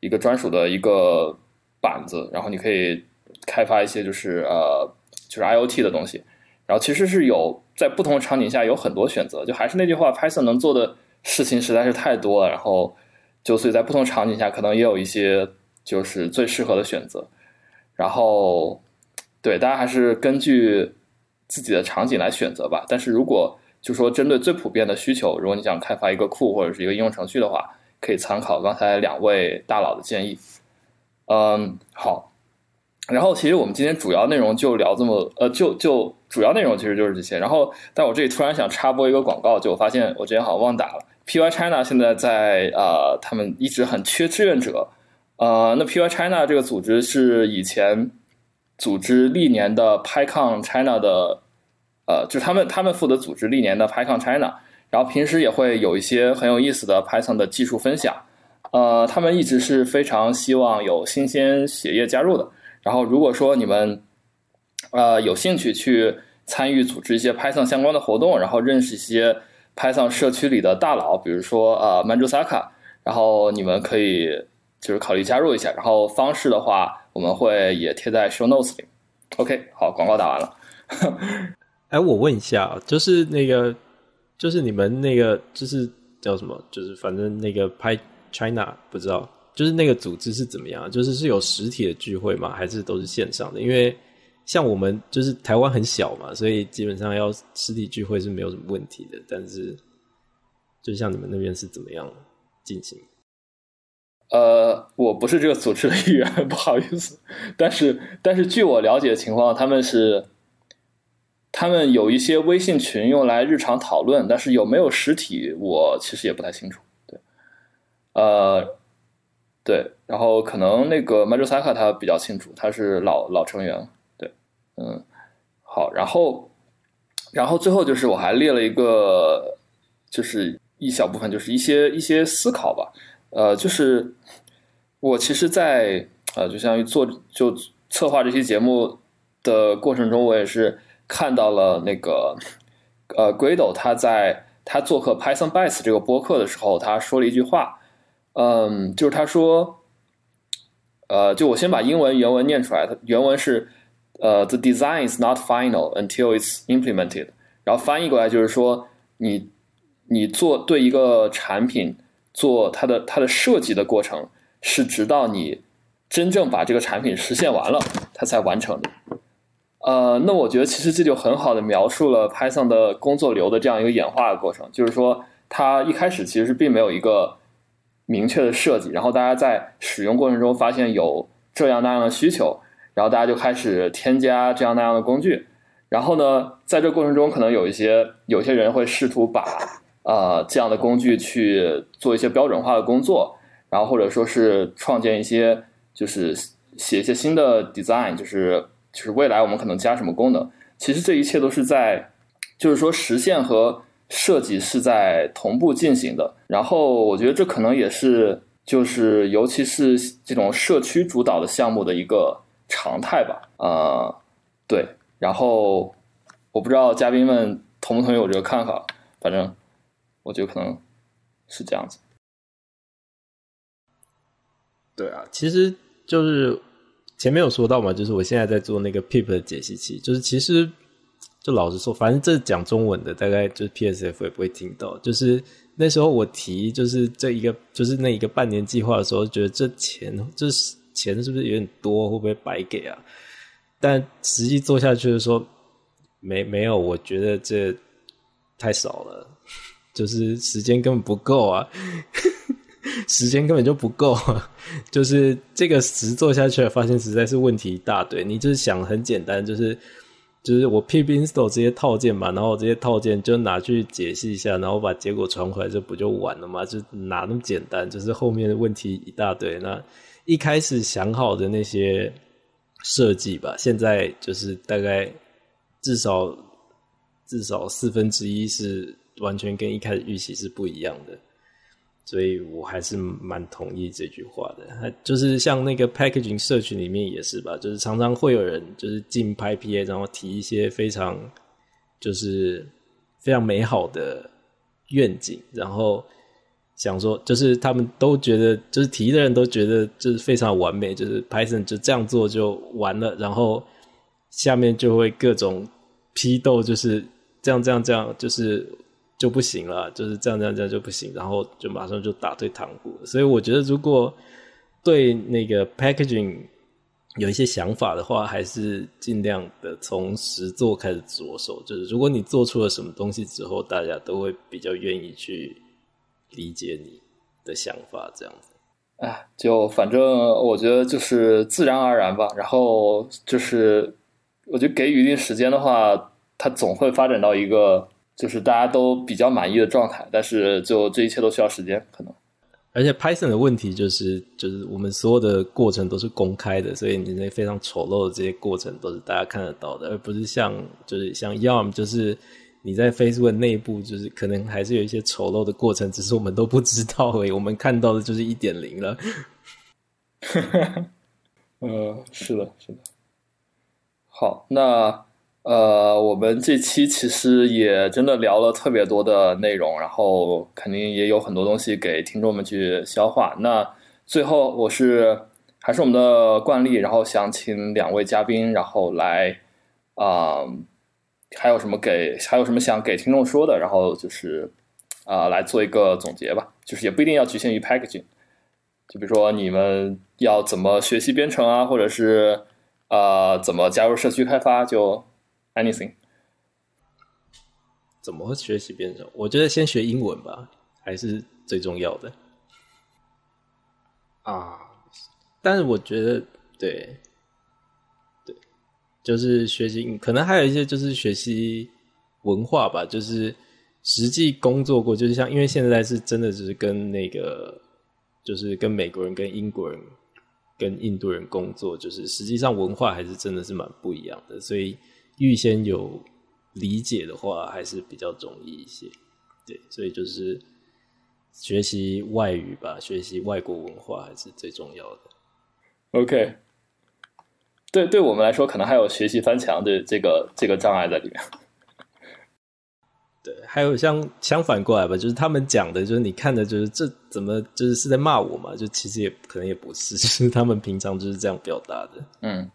Speaker 1: 一个专属的一个板子，然后你可以开发一些就是呃就是 IOT 的东西。然后其实是有在不同场景下有很多选择，就还是那句话，Python 能做的事情实在是太多了。然后就所以在不同场景下，可能也有一些就是最适合的选择。然后对大家还是根据自己的场景来选择吧。但是如果就说针对最普遍的需求，如果你想开发一个库或者是一个应用程序的话，可以参考刚才两位大佬的建议。嗯，好。然后其实我们今天主要内容就聊这么呃，就就主要内容其实就是这些。然后，但我这里突然想插播一个广告，就我发现我之前好像忘打了。Py China 现在在呃，他们一直很缺志愿者。呃，那 Py China 这个组织是以前组织历年的 PyCon China 的，呃，就是他们他们负责组织历年的 PyCon China，然后平时也会有一些很有意思的 Python 的技术分享。呃，他们一直是非常希望有新鲜血液加入的。然后，如果说你们呃有兴趣去参与组织一些 Python 相关的活动，然后认识一些 Python 社区里的大佬，比如说呃 Manjusaka，然后你们可以就是考虑加入一下。然后方式的话，我们会也贴在 Show Notes 里。OK，好，广告打完了。
Speaker 3: 哎，我问一下，就是那个，就是你们那个，就是叫什么？就是反正那个拍 China 不知道。就是那个组织是怎么样？就是是有实体的聚会吗？还是都是线上的？因为像我们就是台湾很小嘛，所以基本上要实体聚会是没有什么问题的。但是，就像你们那边是怎么样进行？
Speaker 1: 呃，我不是这个组织的一员，不好意思。但是，但是据我了解的情况，他们是他们有一些微信群用来日常讨论，但是有没有实体，我其实也不太清楚。对，呃。对，然后可能那个 Majusaka 他比较清楚，他是老老成员。对，嗯，好，然后，然后最后就是我还列了一个，就是一小部分，就是一些一些思考吧。呃，就是我其实，在呃，就相当于做就策划这期节目的过程中，我也是看到了那个呃 Guido 他在他做客 Python Bytes 这个播客的时候，他说了一句话。嗯，就是他说，呃，就我先把英文原文念出来。原文是，呃，the design is not final until it's implemented。然后翻译过来就是说，你你做对一个产品做它的它的设计的过程，是直到你真正把这个产品实现完了，它才完成的。呃，那我觉得其实这就很好的描述了 Python 的工作流的这样一个演化的过程。就是说，它一开始其实是并没有一个。明确的设计，然后大家在使用过程中发现有这样那样的需求，然后大家就开始添加这样那样的工具，然后呢，在这过程中可能有一些有些人会试图把呃这样的工具去做一些标准化的工作，然后或者说是创建一些就是写一些新的 design，就是就是未来我们可能加什么功能，其实这一切都是在就是说实现和。设计是在同步进行的，然后我觉得这可能也是，就是尤其是这种社区主导的项目的一个常态吧。啊，对，然后我不知道嘉宾们同不同意我这个看法，反正我觉得可能是这样子。
Speaker 3: 对啊，其实就是前面有说到嘛，就是我现在在做那个 Pip 的解析器，就是其实。就老实说，反正这讲中文的，大概就是 PSF 也不会听到。就是那时候我提，就是这一个，就是那一个半年计划的时候，觉得这钱，这钱是不是有点多？会不会白给啊？但实际做下去的时候，没没有，我觉得这太少了，就是时间根本不够啊，时间根本就不够啊。就是这个实做下去，发现实在是问题一大堆。你就是想很简单，就是。就是我 pip install 这些套件嘛，然后这些套件就拿去解析一下，然后把结果传回来，这不就完了吗？就哪那么简单？就是后面的问题一大堆。那一开始想好的那些设计吧，现在就是大概至少至少四分之一是完全跟一开始预期是不一样的。所以我还是蛮同意这句话的，就是像那个 packaging 社群里面也是吧，就是常常会有人就是进拍 PA，然后提一些非常就是非常美好的愿景，然后想说就是他们都觉得就是提的人都觉得就是非常完美，就是 Python 就这样做就完了，然后下面就会各种批斗，就是这样这样这样，就是就不行了，就是这样这样这样就不行，然后就马上就打退堂鼓。所以我觉得，如果对那个 packaging 有一些想法的话，还是尽量的从实做开始着手。就是如果你做出了什么东西之后，大家都会比较愿意去理解你的想法，这样子。
Speaker 1: 哎，就反正我觉得就是自然而然吧。然后就是，我觉得给予一定时间的话，它总会发展到一个就是大家都比较满意的状态。但是，就这一切都需要时间，可能。
Speaker 3: 而且 Python 的问题就是，就是我们所有的过程都是公开的，所以你那非常丑陋的这些过程都是大家看得到的，而不是像就是像 Yarm 就是。你在 Facebook 内部就是可能还是有一些丑陋的过程，只是我们都不知道而已。我们看到的就是一点零了。
Speaker 1: 呃，是的，是的。好，那呃，我们这期其实也真的聊了特别多的内容，然后肯定也有很多东西给听众们去消化。那最后，我是还是我们的惯例，然后想请两位嘉宾，然后来啊。还有什么给还有什么想给听众说的？然后就是啊，来做一个总结吧。就是也不一定要局限于 packaging，就比如说你们要怎么学习编程啊，或者是啊怎么加入社区开发，就 anything。
Speaker 3: 怎么学习编程？我觉得先学英文吧，还是最重要的。啊，但是我觉得对。就是学习，可能还有一些就是学习文化吧。就是实际工作过，就是像因为现在是真的，就是跟那个，就是跟美国人、跟英国人、跟印度人工作，就是实际上文化还是真的是蛮不一样的。所以预先有理解的话，还是比较容易一些。对，所以就是学习外语吧，学习外国文化还是最重要的。
Speaker 1: OK。对，对我们来说，可能还有学习翻墙的这个这个障碍在里面。
Speaker 3: 对，还有像相反过来吧，就是他们讲的，就是你看的，就是这怎么就是是在骂我嘛？就其实也可能也不是，就是他们平常就是这样表达的。
Speaker 1: 嗯，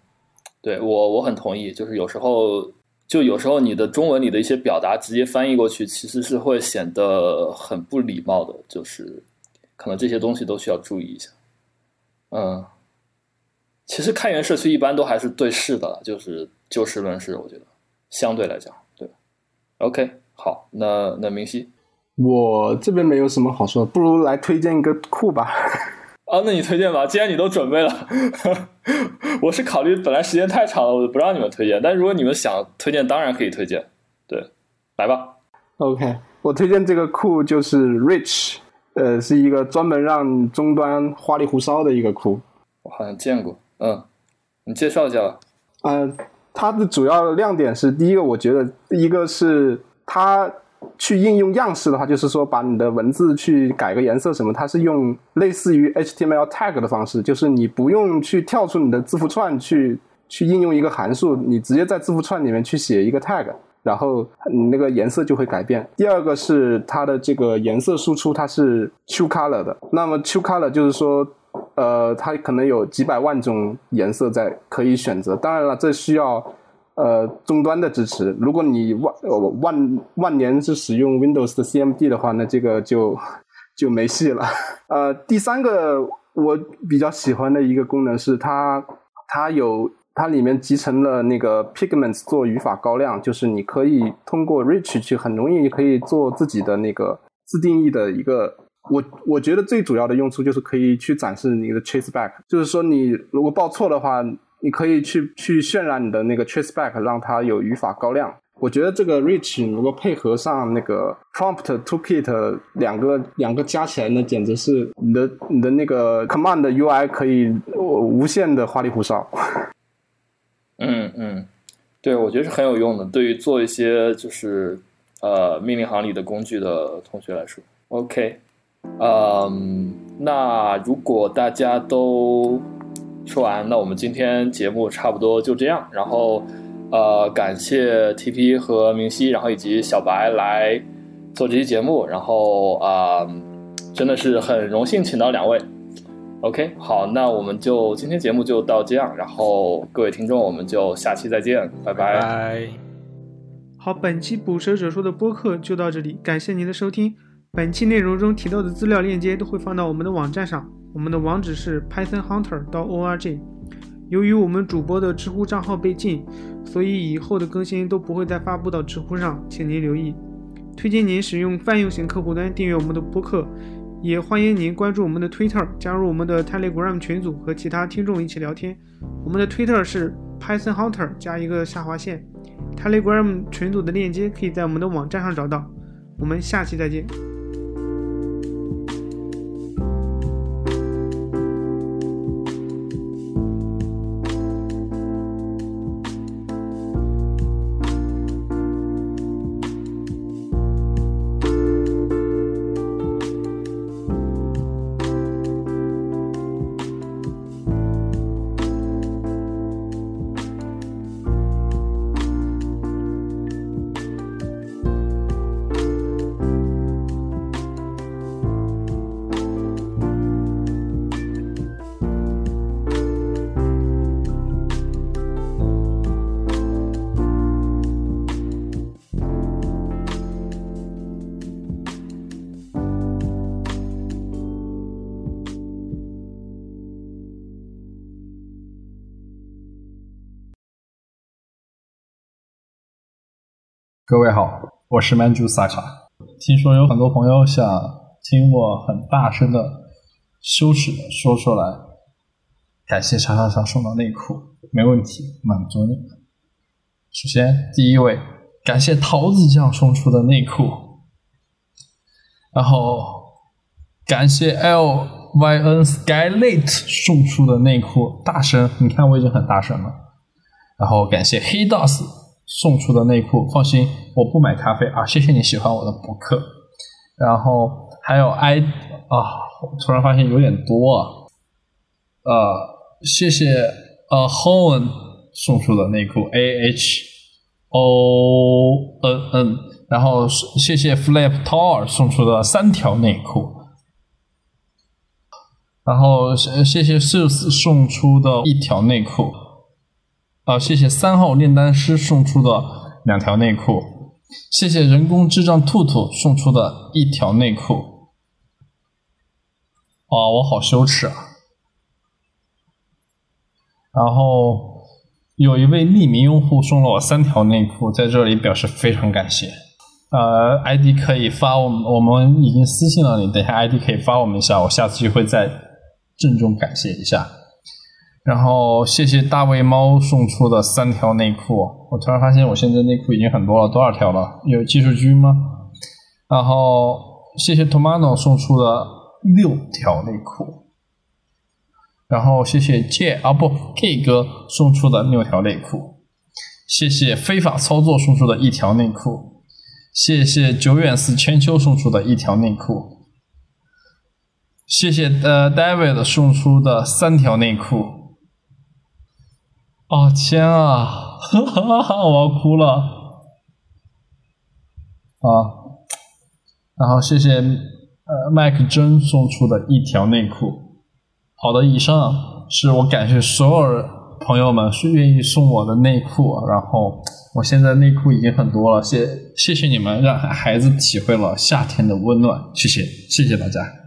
Speaker 1: 对我我很同意，就是有时候就有时候你的中文里的一些表达直接翻译过去，其实是会显得很不礼貌的，就是可能这些东西都需要注意一下。嗯。其实开源社区一般都还是对事的，就是就事论事。我觉得相对来讲，对。OK，好，那那明熙，
Speaker 2: 我这边没有什么好说，不如来推荐一个库吧。
Speaker 1: 啊，那你推荐吧，既然你都准备了，我是考虑本来时间太长了，我就不让你们推荐。但如果你们想推荐，当然可以推荐。对，来吧。
Speaker 2: OK，我推荐这个库就是 Rich，呃，是一个专门让终端花里胡哨的一个库。
Speaker 1: 我好像见过。嗯，你介绍一下吧。
Speaker 2: 嗯，它的主要亮点是，第一个，我觉得第一个是它去应用样式的话，就是说把你的文字去改个颜色什么，它是用类似于 HTML tag 的方式，就是你不用去跳出你的字符串去去应用一个函数，你直接在字符串里面去写一个 tag，然后你那个颜色就会改变。第二个是它的这个颜色输出，它是 true color 的。那么 true color 就是说。呃，它可能有几百万种颜色在可以选择。当然了，这需要呃终端的支持。如果你万万万年是使用 Windows 的 CMD 的话，那这个就 就没戏了。呃，第三个我比较喜欢的一个功能是它它有它里面集成了那个 Pigments 做语法高亮，就是你可以通过 Rich 去很容易可以做自己的那个自定义的一个。我我觉得最主要的用处就是可以去展示你的 traceback，就是说你如果报错的话，你可以去去渲染你的那个 traceback，让它有语法高亮。我觉得这个 rich 如果配合上那个 prompt toolkit 两个两个加起来，那简直是你的你的那个 command UI 可以无限的花里胡哨。
Speaker 1: 嗯嗯，对，我觉得是很有用的，对于做一些就是呃命令行里的工具的同学来说，OK。嗯，那如果大家都说完，那我们今天节目差不多就这样。然后，呃，感谢 TP 和明熙，然后以及小白来做这期节目。然后啊，真的是很荣幸请到两位。OK，好，那我们就今天节目就到这样，然后各位听众，我们就下期再见，拜拜。
Speaker 3: 拜。
Speaker 5: 好，本期捕蛇者说的播客就到这里，感谢您的收听。本期内容中提到的资料链接都会放到我们的网站上，我们的网址是 pythonhunter 到 org。由于我们主播的知乎账号被禁，所以以后的更新都不会再发布到知乎上，请您留意。推荐您使用泛用型客户端订阅我们的播客。也欢迎您关注我们的 Twitter，加入我们的 Telegram 群组，和其他听众一起聊天。我们的 Twitter 是 Python Hunter 加一个下划线，Telegram 群组的链接可以在我们的网站上找到。我们下期再见。
Speaker 6: 各位好，我是曼珠萨卡。听说有很多朋友想听我很大声的、羞耻的说出来，感谢叉叉叉送的内裤，没问题，满足你们。首先，第一位，感谢桃子酱送出的内裤，然后感谢 L Y N Skylate 送出的内裤，大声，你看我已经很大声了。然后感谢黑 dos。送出的内裤，放心，我不买咖啡啊！谢谢你喜欢我的博客，然后还有 I 啊，突然发现有点多啊，呃，谢谢呃 Hoen 送出的内裤 A H O N N，然后谢谢 Flip t o r 送出的三条内裤，然后谢谢 Sus 送出的一条内裤。好，谢谢三号炼丹师送出的两条内裤，谢谢人工智障兔兔送出的一条内裤。啊，我好羞耻啊！然后有一位匿名用户送了我三条内裤，在这里表示非常感谢。呃，ID 可以发我们，我们已经私信了你，等下 ID 可以发我们一下，我下次就会再郑重感谢一下。然后谢谢大卫猫送出的三条内裤，我突然发现我现在内裤已经很多了，多少条了？有技术君吗？然后谢谢 Tomato 送出的六条内裤，然后谢谢 J 啊不 K 哥送出的六条内裤，谢谢非法操作送出的一条内裤，谢谢久远寺千秋送出的一条内裤，谢谢呃 David 送出的三条内裤。哦天啊，哈 哈我要哭了啊！然后谢谢呃麦克真送出的一条内裤。好的，以上是我感谢所有朋友们是愿意送我的内裤，然后我现在内裤已经很多了，谢谢谢你们让孩子体会了夏天的温暖，谢谢谢谢大家。